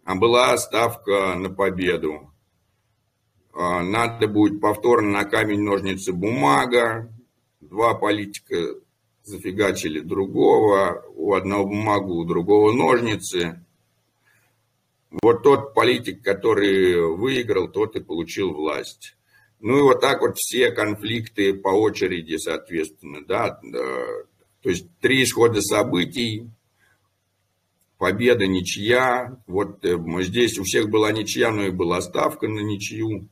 [SPEAKER 1] а была ставка на победу. А, надо будет повторно на камень, ножницы, бумага. Два политика зафигачили другого, у одного бумагу, у другого ножницы. Вот тот политик, который выиграл, тот и получил власть. Ну и вот так вот все конфликты по очереди, соответственно, да. То есть три исхода событий, победа, ничья. Вот э, здесь у всех была ничья, но и была ставка на ничью.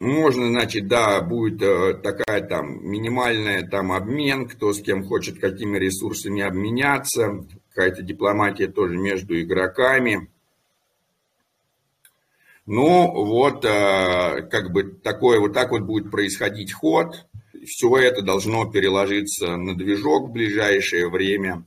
[SPEAKER 1] Можно, значит, да, будет э, такая там минимальная там обмен, кто с кем хочет какими ресурсами обменяться, какая-то дипломатия тоже между игроками. Ну, вот, э, как бы такое, вот так вот будет происходить ход. Все это должно переложиться на движок в ближайшее время.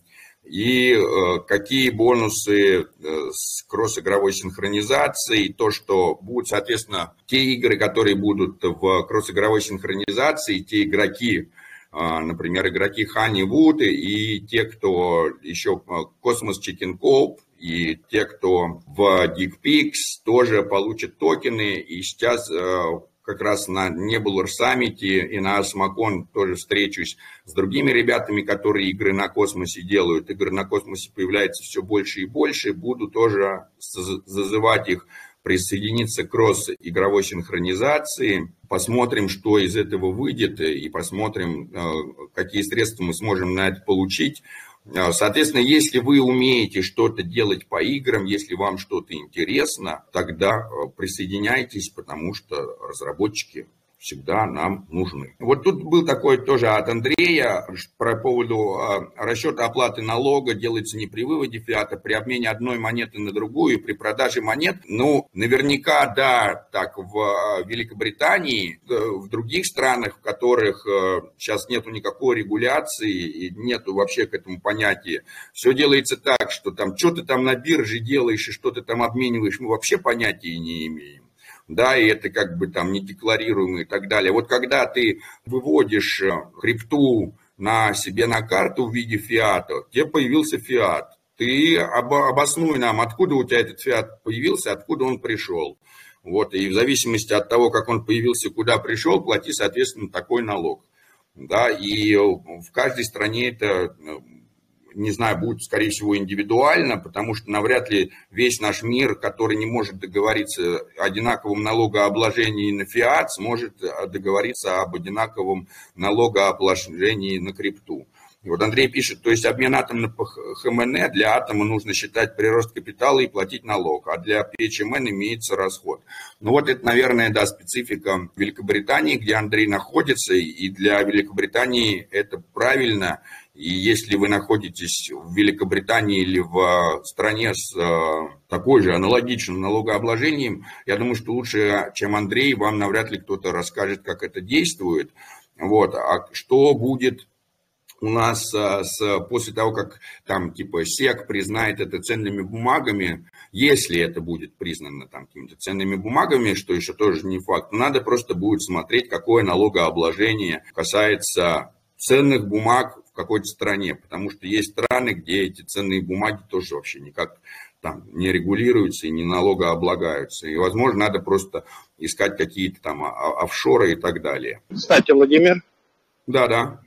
[SPEAKER 1] И э, какие бонусы э, с кросс-игровой синхронизацией, то, что будут, соответственно, те игры, которые будут в кросс-игровой синхронизации, те игроки, например, игроки Honeywood и те, кто еще Cosmos Chicken Coop, и те, кто в DeepPix, тоже получат токены. И сейчас как раз на Nebulor саммите и на Асмакон тоже встречусь с другими ребятами, которые игры на космосе делают. Игры на космосе появляется все больше и больше. Буду тоже зазывать их присоединиться к кросс-игровой синхронизации. Посмотрим, что из этого выйдет, и посмотрим, э, какие средства мы сможем на это получить. А, соответственно, если вы умеете что-то делать по играм, если вам что-то интересно, тогда э, присоединяйтесь, потому что разработчики всегда нам нужны. Вот тут был такой тоже от Андрея про поводу а, расчета оплаты налога делается не при выводе фиата, при обмене одной монеты на другую, при продаже монет. Ну, наверняка, да, так в а, Великобритании, э, в других странах, в которых сейчас э, нету никакой регуляции и нету вообще к этому понятия, все делается так, что там, что ты там на бирже делаешь и что ты там обмениваешь, мы вообще понятия не имеем да, и это как бы там не декларируемо и так далее. Вот когда ты выводишь э, крипту на себе на карту в виде фиата, тебе появился фиат. Ты обоснуй нам, откуда у тебя этот фиат появился, откуда он пришел. Вот, и в зависимости от того, как он появился, куда пришел, плати, соответственно, такой налог. Да, и в каждой стране это э, не знаю, будет, скорее всего, индивидуально, потому что навряд ли весь наш мир, который не может договориться о одинаковом налогообложении на фиат, сможет договориться об одинаковом налогообложении на крипту. Вот Андрей пишет, то есть обмен атом на ХМН для атома нужно считать прирост капитала и платить налог, а для PHMN имеется расход. Ну вот это, наверное, да, специфика Великобритании, где Андрей находится, и для Великобритании это правильно – и если вы находитесь в Великобритании или в э, стране с э, такой же аналогичным налогообложением, я думаю, что лучше, чем Андрей, вам навряд ли кто-то расскажет, как это действует. Вот. А что будет у нас с, после того, как там типа СЕК признает это ценными бумагами, если это будет признано там какими-то ценными бумагами, что еще тоже не факт, надо просто будет смотреть, какое налогообложение касается ценных бумаг в какой-то стране, потому что есть страны, где эти ценные бумаги тоже вообще никак там не регулируются и не налогооблагаются. И, возможно, надо просто искать какие-то там офшоры и так далее.
[SPEAKER 6] Кстати, Владимир.
[SPEAKER 1] Да, да.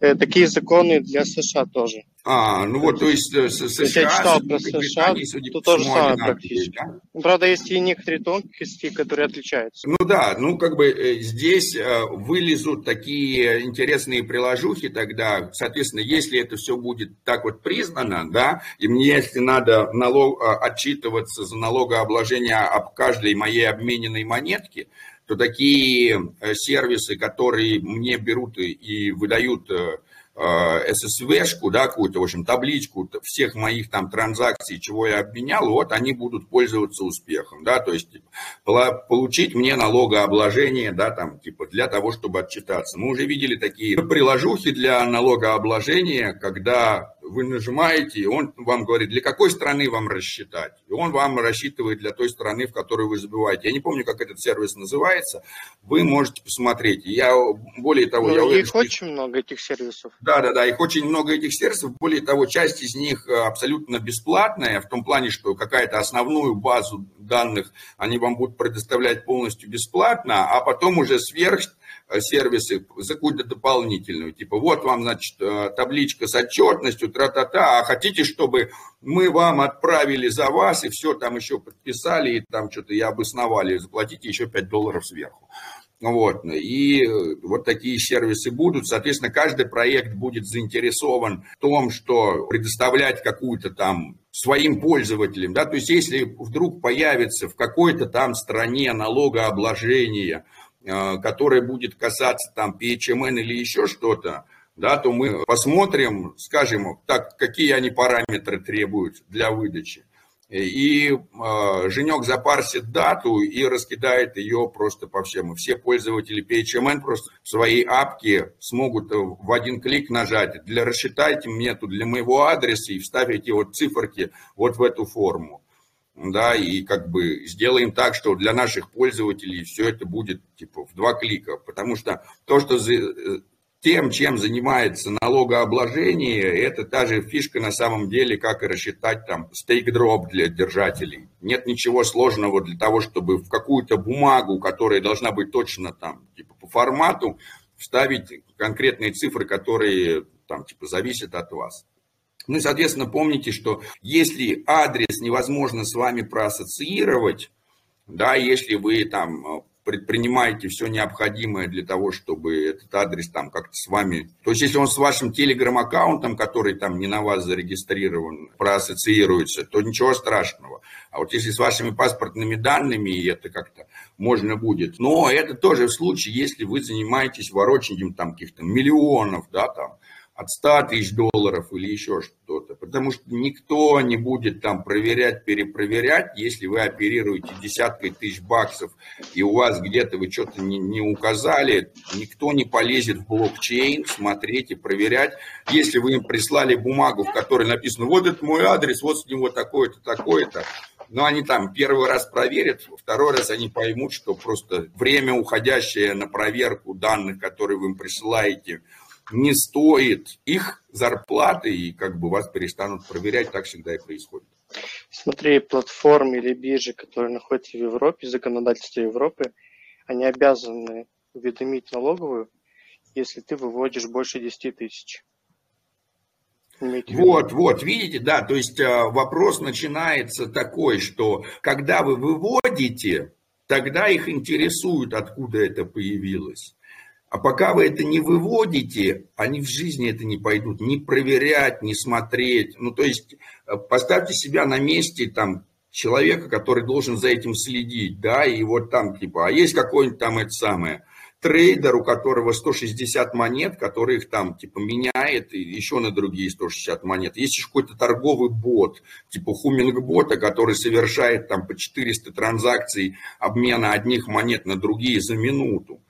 [SPEAKER 6] Э, такие законы для США тоже.
[SPEAKER 1] А, ну вот, то есть э, США...
[SPEAKER 6] Я читал про США, тут тоже самое практически. Да? Ну, правда, есть и некоторые тонкости, которые отличаются.
[SPEAKER 1] Ну да, ну как бы э, здесь вылезут такие интересные приложухи тогда, соответственно, если это все будет так вот признано, да, и мне если надо налог, отчитываться за налогообложение об каждой моей обмененной монетке, то такие сервисы, которые мне берут и выдают SSV-шку, да, какую-то, в общем, табличку всех моих там транзакций, чего я обменял, вот они будут пользоваться успехом, да, то есть типа, получить мне налогообложение, да, там, типа, для того, чтобы отчитаться. Мы уже видели такие приложухи для налогообложения, когда вы нажимаете, и он вам говорит, для какой страны вам рассчитать. И он вам рассчитывает для той страны, в которую вы забиваете. Я не помню, как этот сервис называется. Вы можете посмотреть. Я, более того,
[SPEAKER 6] ну,
[SPEAKER 1] я
[SPEAKER 6] уверен, их что... очень много, этих сервисов.
[SPEAKER 1] Да, да, да, их очень много, этих сервисов. Более того, часть из них э, абсолютно бесплатная, в том плане, что какая-то основную базу данных они вам будут предоставлять полностью бесплатно, а потом уже сверх сервисы за какую-то дополнительную. Типа, вот вам, значит, э, табличка с отчетностью, тра-та-та, а хотите, чтобы мы вам отправили за вас, и все там еще подписали, и там что-то и обосновали, заплатите еще 5 долларов сверху. Вот. И э, вот такие сервисы будут. Соответственно, каждый проект будет заинтересован в том, что предоставлять какую-то там своим пользователям. Да? То есть, если вдруг появится в какой-то там стране налогообложение, Э, которая будет касаться там PHMN или еще что-то, да, то мы посмотрим, скажем, так, какие они параметры требуют для выдачи. и э, Женек запарсит дату и раскидает ее просто по всем. Все пользователи PHMN просто в своей апке смогут в один клик нажать. Для рассчитайте метод для моего адреса и вставите вот циферки вот в эту форму. Да, и как бы сделаем так, что для наших пользователей все это будет типа в два клика. Потому что то, что тем, чем занимается налогообложение, это та же фишка на самом деле, как и рассчитать там стейк-дроп для держателей. Нет ничего сложного для того, чтобы в какую-то бумагу, которая должна быть точно там типа по формату, вставить конкретные цифры, которые там типа зависят от вас. Ну и, соответственно, помните, что если адрес невозможно с вами проассоциировать, да, если вы там предпринимаете все необходимое для того, чтобы этот адрес там как-то с вами... То есть, если он с вашим телеграм-аккаунтом, который там не на вас зарегистрирован, проассоциируется, то ничего страшного. А вот если с вашими паспортными данными, и это как-то можно будет. Но это тоже в случае, если вы занимаетесь ворочением там каких-то миллионов, да, там, от 100 тысяч долларов или еще что-то. Потому что никто не будет там проверять, перепроверять, если вы оперируете десяткой тысяч баксов, и у вас где-то вы что-то не, не указали, никто не полезет в блокчейн смотреть и проверять. Если вы им прислали бумагу, в которой написано, вот это мой адрес, вот с него такое-то, такое-то, но они там первый раз проверят, второй раз они поймут, что просто время, уходящее на проверку данных, которые вы им присылаете, не стоит их зарплаты, и как бы вас перестанут проверять, так всегда и происходит.
[SPEAKER 6] Смотри, платформы или биржи, которые находятся в Европе, законодательство Европы, они обязаны уведомить налоговую, если ты выводишь больше 10 тысяч.
[SPEAKER 1] Вот, вот, видите, да, то есть э, вопрос начинается такой, что когда вы выводите, тогда их интересует, откуда это появилось. А пока вы это не выводите, они в жизни это не пойдут, не проверять, не смотреть. Ну, то есть э, поставьте себя на месте там человека, который должен за этим следить, да, и вот там типа, а есть какой-нибудь там это самое, трейдер, у которого 160 монет, который их там типа меняет и еще на другие 160 монет. Есть еще какой-то торговый бот, типа хуминг-бота, который совершает там по 400 транзакций обмена одних монет на другие за минуту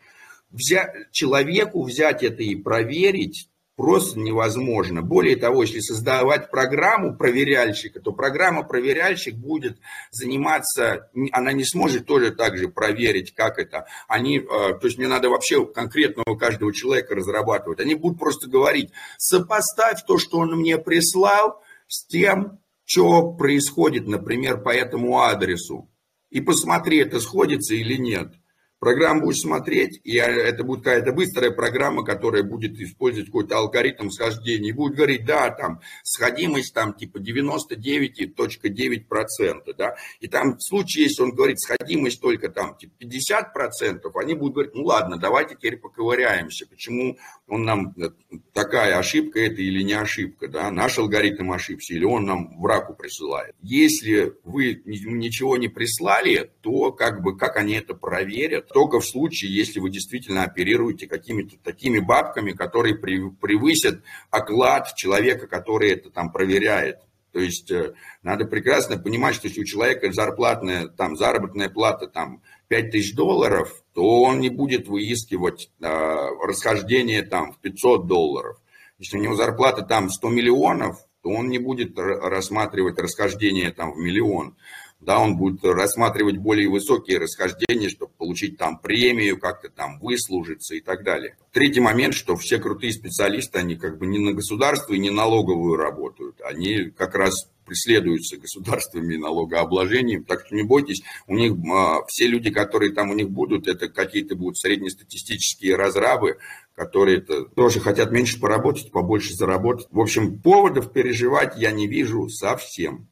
[SPEAKER 1] взять, человеку взять это и проверить просто невозможно. Более того, если создавать программу проверяльщика, то программа проверяльщик будет заниматься, она не сможет тоже так же проверить, как это. Они, э, то есть мне надо вообще конкретного каждого человека разрабатывать. Они будут просто говорить, сопоставь то, что он мне прислал, с тем, что происходит, например, по этому адресу. И посмотри, это сходится или нет. Программу будешь смотреть, и это будет какая-то быстрая программа, которая будет использовать какой-то алгоритм схождения, и будет говорить, да, там, сходимость там типа 99.9%, да, и там в случае, если он говорит сходимость только там типа 50%, они будут говорить, ну ладно, давайте теперь поковыряемся, почему он нам э, такая ошибка это или не ошибка, да, наш алгоритм ошибся, или он нам в присылает. Если вы ничего не прислали, то как бы, как они это проверят, только в случае, если вы действительно оперируете какими-то такими бабками, которые превысят оклад человека, который это там проверяет. То есть э, надо прекрасно понимать, что если у человека зарплатная, там, заработная плата там, 5 тысяч долларов, то он не будет выискивать э, расхождение там, в 500 долларов. Если у него зарплата там 100 миллионов, то он не будет рассматривать расхождение там, в миллион да, он будет рассматривать более высокие расхождения, чтобы получить там премию, как-то там выслужиться и так далее. Третий момент, что все крутые специалисты, они как бы не на государство и не налоговую работают, они как раз преследуются государствами и налогообложением, так что не бойтесь, у них а, все люди, которые там у них будут, это какие-то будут среднестатистические разрабы, которые -то тоже хотят меньше поработать, побольше заработать. В общем, поводов переживать я не вижу совсем.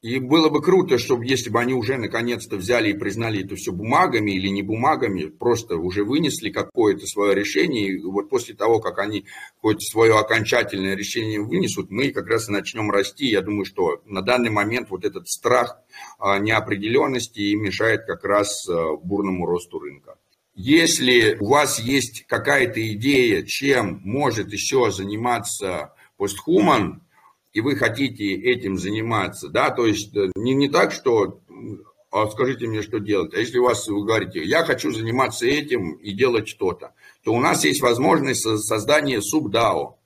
[SPEAKER 1] И было бы круто, чтобы если бы они уже наконец-то взяли и признали это все бумагами или не бумагами, просто уже вынесли какое-то свое решение, и вот после того, как они хоть свое окончательное решение вынесут, мы как раз и начнем расти. Я думаю, что на данный момент вот этот страх а, неопределенности и мешает как раз а, бурному росту рынка. Если у вас есть какая-то идея, чем может еще заниматься постхуман, и вы хотите этим заниматься, да, то есть э, не, не так, что а скажите мне, что делать. А если у вас, вы говорите, я хочу заниматься этим и делать что-то, то у нас есть возможность создания субдао.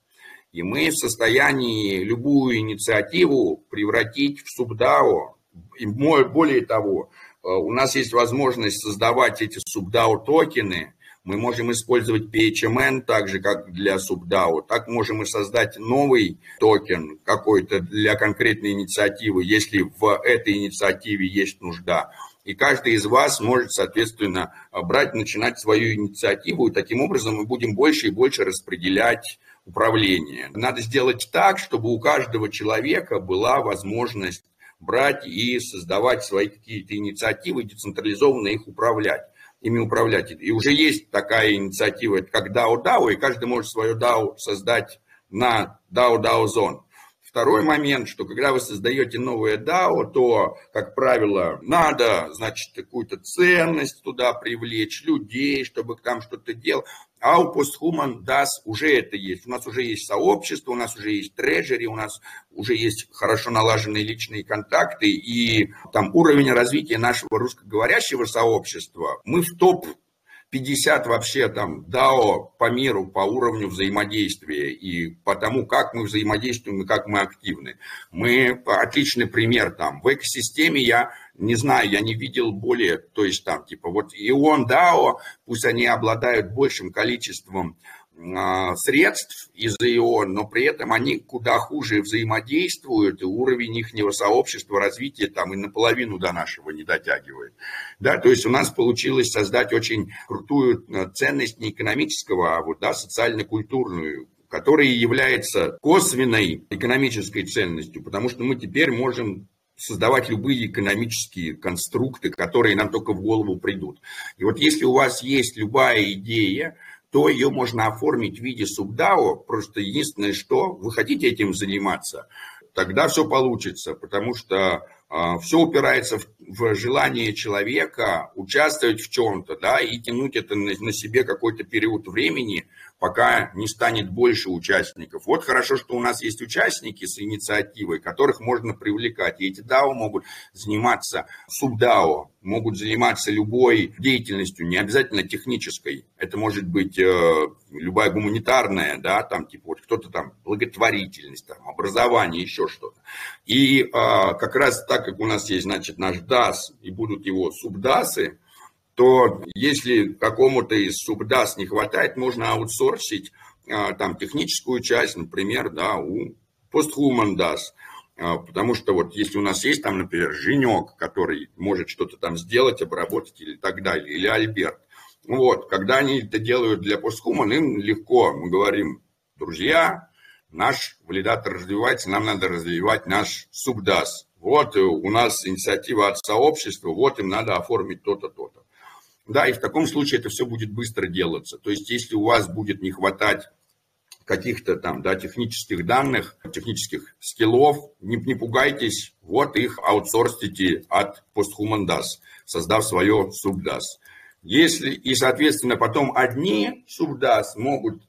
[SPEAKER 1] И мы в состоянии любую инициативу превратить в субдао. И более того, э, у нас есть возможность создавать эти субдао токены, мы можем использовать PHMN так же, как для SubDAO. Так можем и создать новый токен какой-то для конкретной инициативы, если в этой инициативе есть нужда. И каждый из вас может, соответственно, брать, начинать свою инициативу, и таким образом мы будем больше и больше распределять управление. Надо сделать так, чтобы у каждого человека была возможность брать и создавать свои какие-то инициативы, децентрализованно их управлять ими управлять. И уже есть такая инициатива, как DAO-DAO, и каждый может свое DAO создать на DAO-DAO Zone. Второй момент, что когда вы создаете новое DAO, то, как правило, надо, значит, какую-то ценность туда привлечь, людей, чтобы там что-то делать. У Posthuman DAS уже это есть. У нас уже есть сообщество, у нас уже есть трежери, у нас уже есть хорошо налаженные личные контакты, и там уровень развития нашего русскоговорящего сообщества, мы в топ 50 вообще там DAO по миру, по уровню взаимодействия и по тому, как мы взаимодействуем и как мы активны. Мы отличный пример там. В экосистеме я не знаю, я не видел более, то есть там типа вот ион DAO, пусть они обладают большим количеством средств из-за ИОН, но при этом они куда хуже взаимодействуют, и уровень их сообщества, развития там и наполовину до нашего не дотягивает. Да, то есть у нас получилось создать очень крутую а, ценность не экономического, а вот, да, социально-культурную, которая является косвенной экономической ценностью, потому что мы теперь можем создавать любые экономические конструкты, которые нам только в голову придут. И вот если у вас есть любая идея, то ее можно оформить в виде субдао. Просто единственное, что вы хотите этим заниматься, тогда все получится, потому что э, а, все упирается в, в желание человека участвовать в чем-то, да, и тянуть это на, на себе какой-то период времени, пока не станет больше участников. Вот хорошо, что у нас есть участники с инициативой, которых можно привлекать. И эти DAO могут заниматься субдао, могут заниматься любой деятельностью, не обязательно технической. Это может быть э, любая гуманитарная, да, там типа вот кто-то там благотворительность, там, образование, еще что-то. И э, как раз так как у нас есть, значит, наш DAS и будут его субдасы, то если какому-то из субдас не хватает, можно аутсорсить а, там техническую часть, например, да, у постхуман DAS. А, потому что вот если у нас есть там, например, Женек, который может что-то там сделать, обработать или так далее, или Альберт. Вот, когда они это делают для постхуман, им легко, мы говорим, друзья, наш валидатор развивается, нам надо развивать наш субдас. Вот у нас инициатива от сообщества, вот им надо оформить то-то, то-то. Да, и в таком случае это все будет быстро делаться. То есть, если у вас будет не хватать каких-то там, да, технических данных, технических скиллов, не, не пугайтесь, вот их аутсорсите от Posthuman DAS, создав свое SubDAS. Если, и, соответственно, потом одни SubDAS могут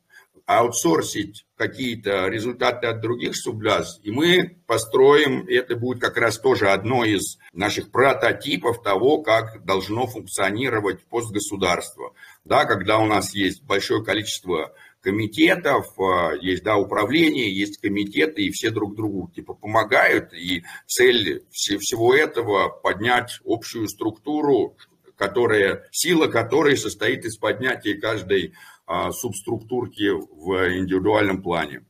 [SPEAKER 1] аутсорсить какие-то результаты от других субляз, и мы построим, это будет как раз тоже одно из наших прототипов того, как должно функционировать постгосударство. Да, когда у нас есть большое количество комитетов, а, есть да, управление, есть комитеты, и все друг другу типа помогают, и цель всего этого поднять общую структуру, которая, сила которой состоит из поднятия каждой субструктурки в индивидуальном плане.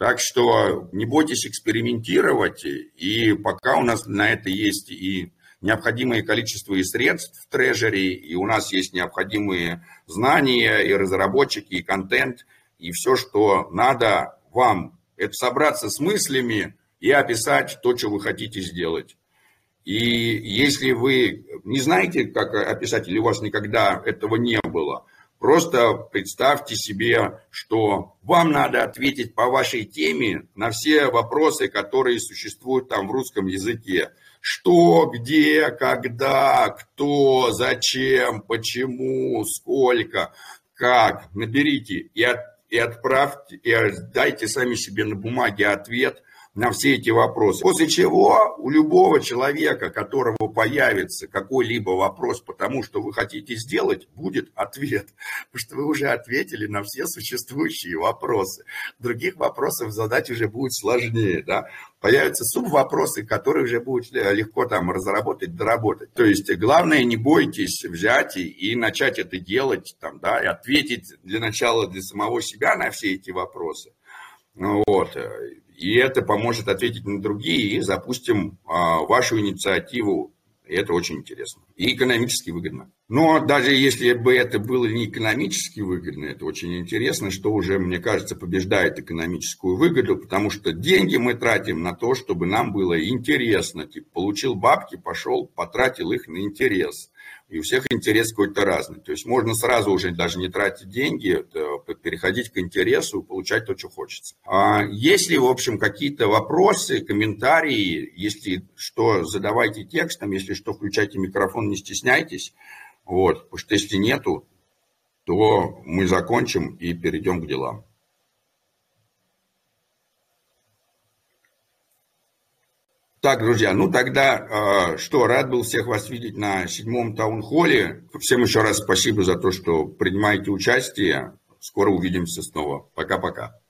[SPEAKER 1] Так что не бойтесь экспериментировать, и пока у нас на это есть и необходимое количество и средств в трежере, и у нас есть необходимые знания, и разработчики, и контент, и все, что надо вам, это собраться с мыслями и описать то, что вы хотите сделать. И если вы не знаете, как описать, или у вас никогда этого не было – Просто представьте себе, что вам надо ответить по вашей теме на все вопросы, которые существуют там в русском языке. Что, где, когда, кто, зачем, почему, сколько, как. Наберите и, от, и отправьте, и дайте сами себе на бумаге ответ на все эти вопросы. После чего у любого человека, которого появится какой-либо вопрос по тому, что вы хотите сделать, будет ответ. Потому что вы уже ответили на все существующие вопросы. Других вопросов задать уже будет сложнее. Да? Появятся субвопросы, которые уже будет легко там разработать, доработать. То есть главное, не бойтесь взять и, и начать это делать, там, да, и ответить для начала для самого себя на все эти вопросы. Вот. И это поможет ответить на другие, и запустим а, вашу инициативу. И это очень интересно. И экономически выгодно. Но даже если бы это было не экономически выгодно, это очень интересно, что уже, мне кажется, побеждает экономическую выгоду, потому что деньги мы тратим на то, чтобы нам было интересно. Типа, получил бабки, пошел, потратил их на интерес и у всех интерес какой-то разный. То есть можно сразу уже даже не тратить деньги, переходить к интересу, получать то, что хочется. А если, в общем, какие-то вопросы, комментарии, если что, задавайте текстом, если что, включайте микрофон, не стесняйтесь. Вот, потому что если нету, то мы закончим и перейдем к делам. Так, друзья, ну тогда что, рад был всех вас видеть на седьмом таунхолле. Всем еще раз спасибо за то, что принимаете участие. Скоро увидимся снова. Пока-пока.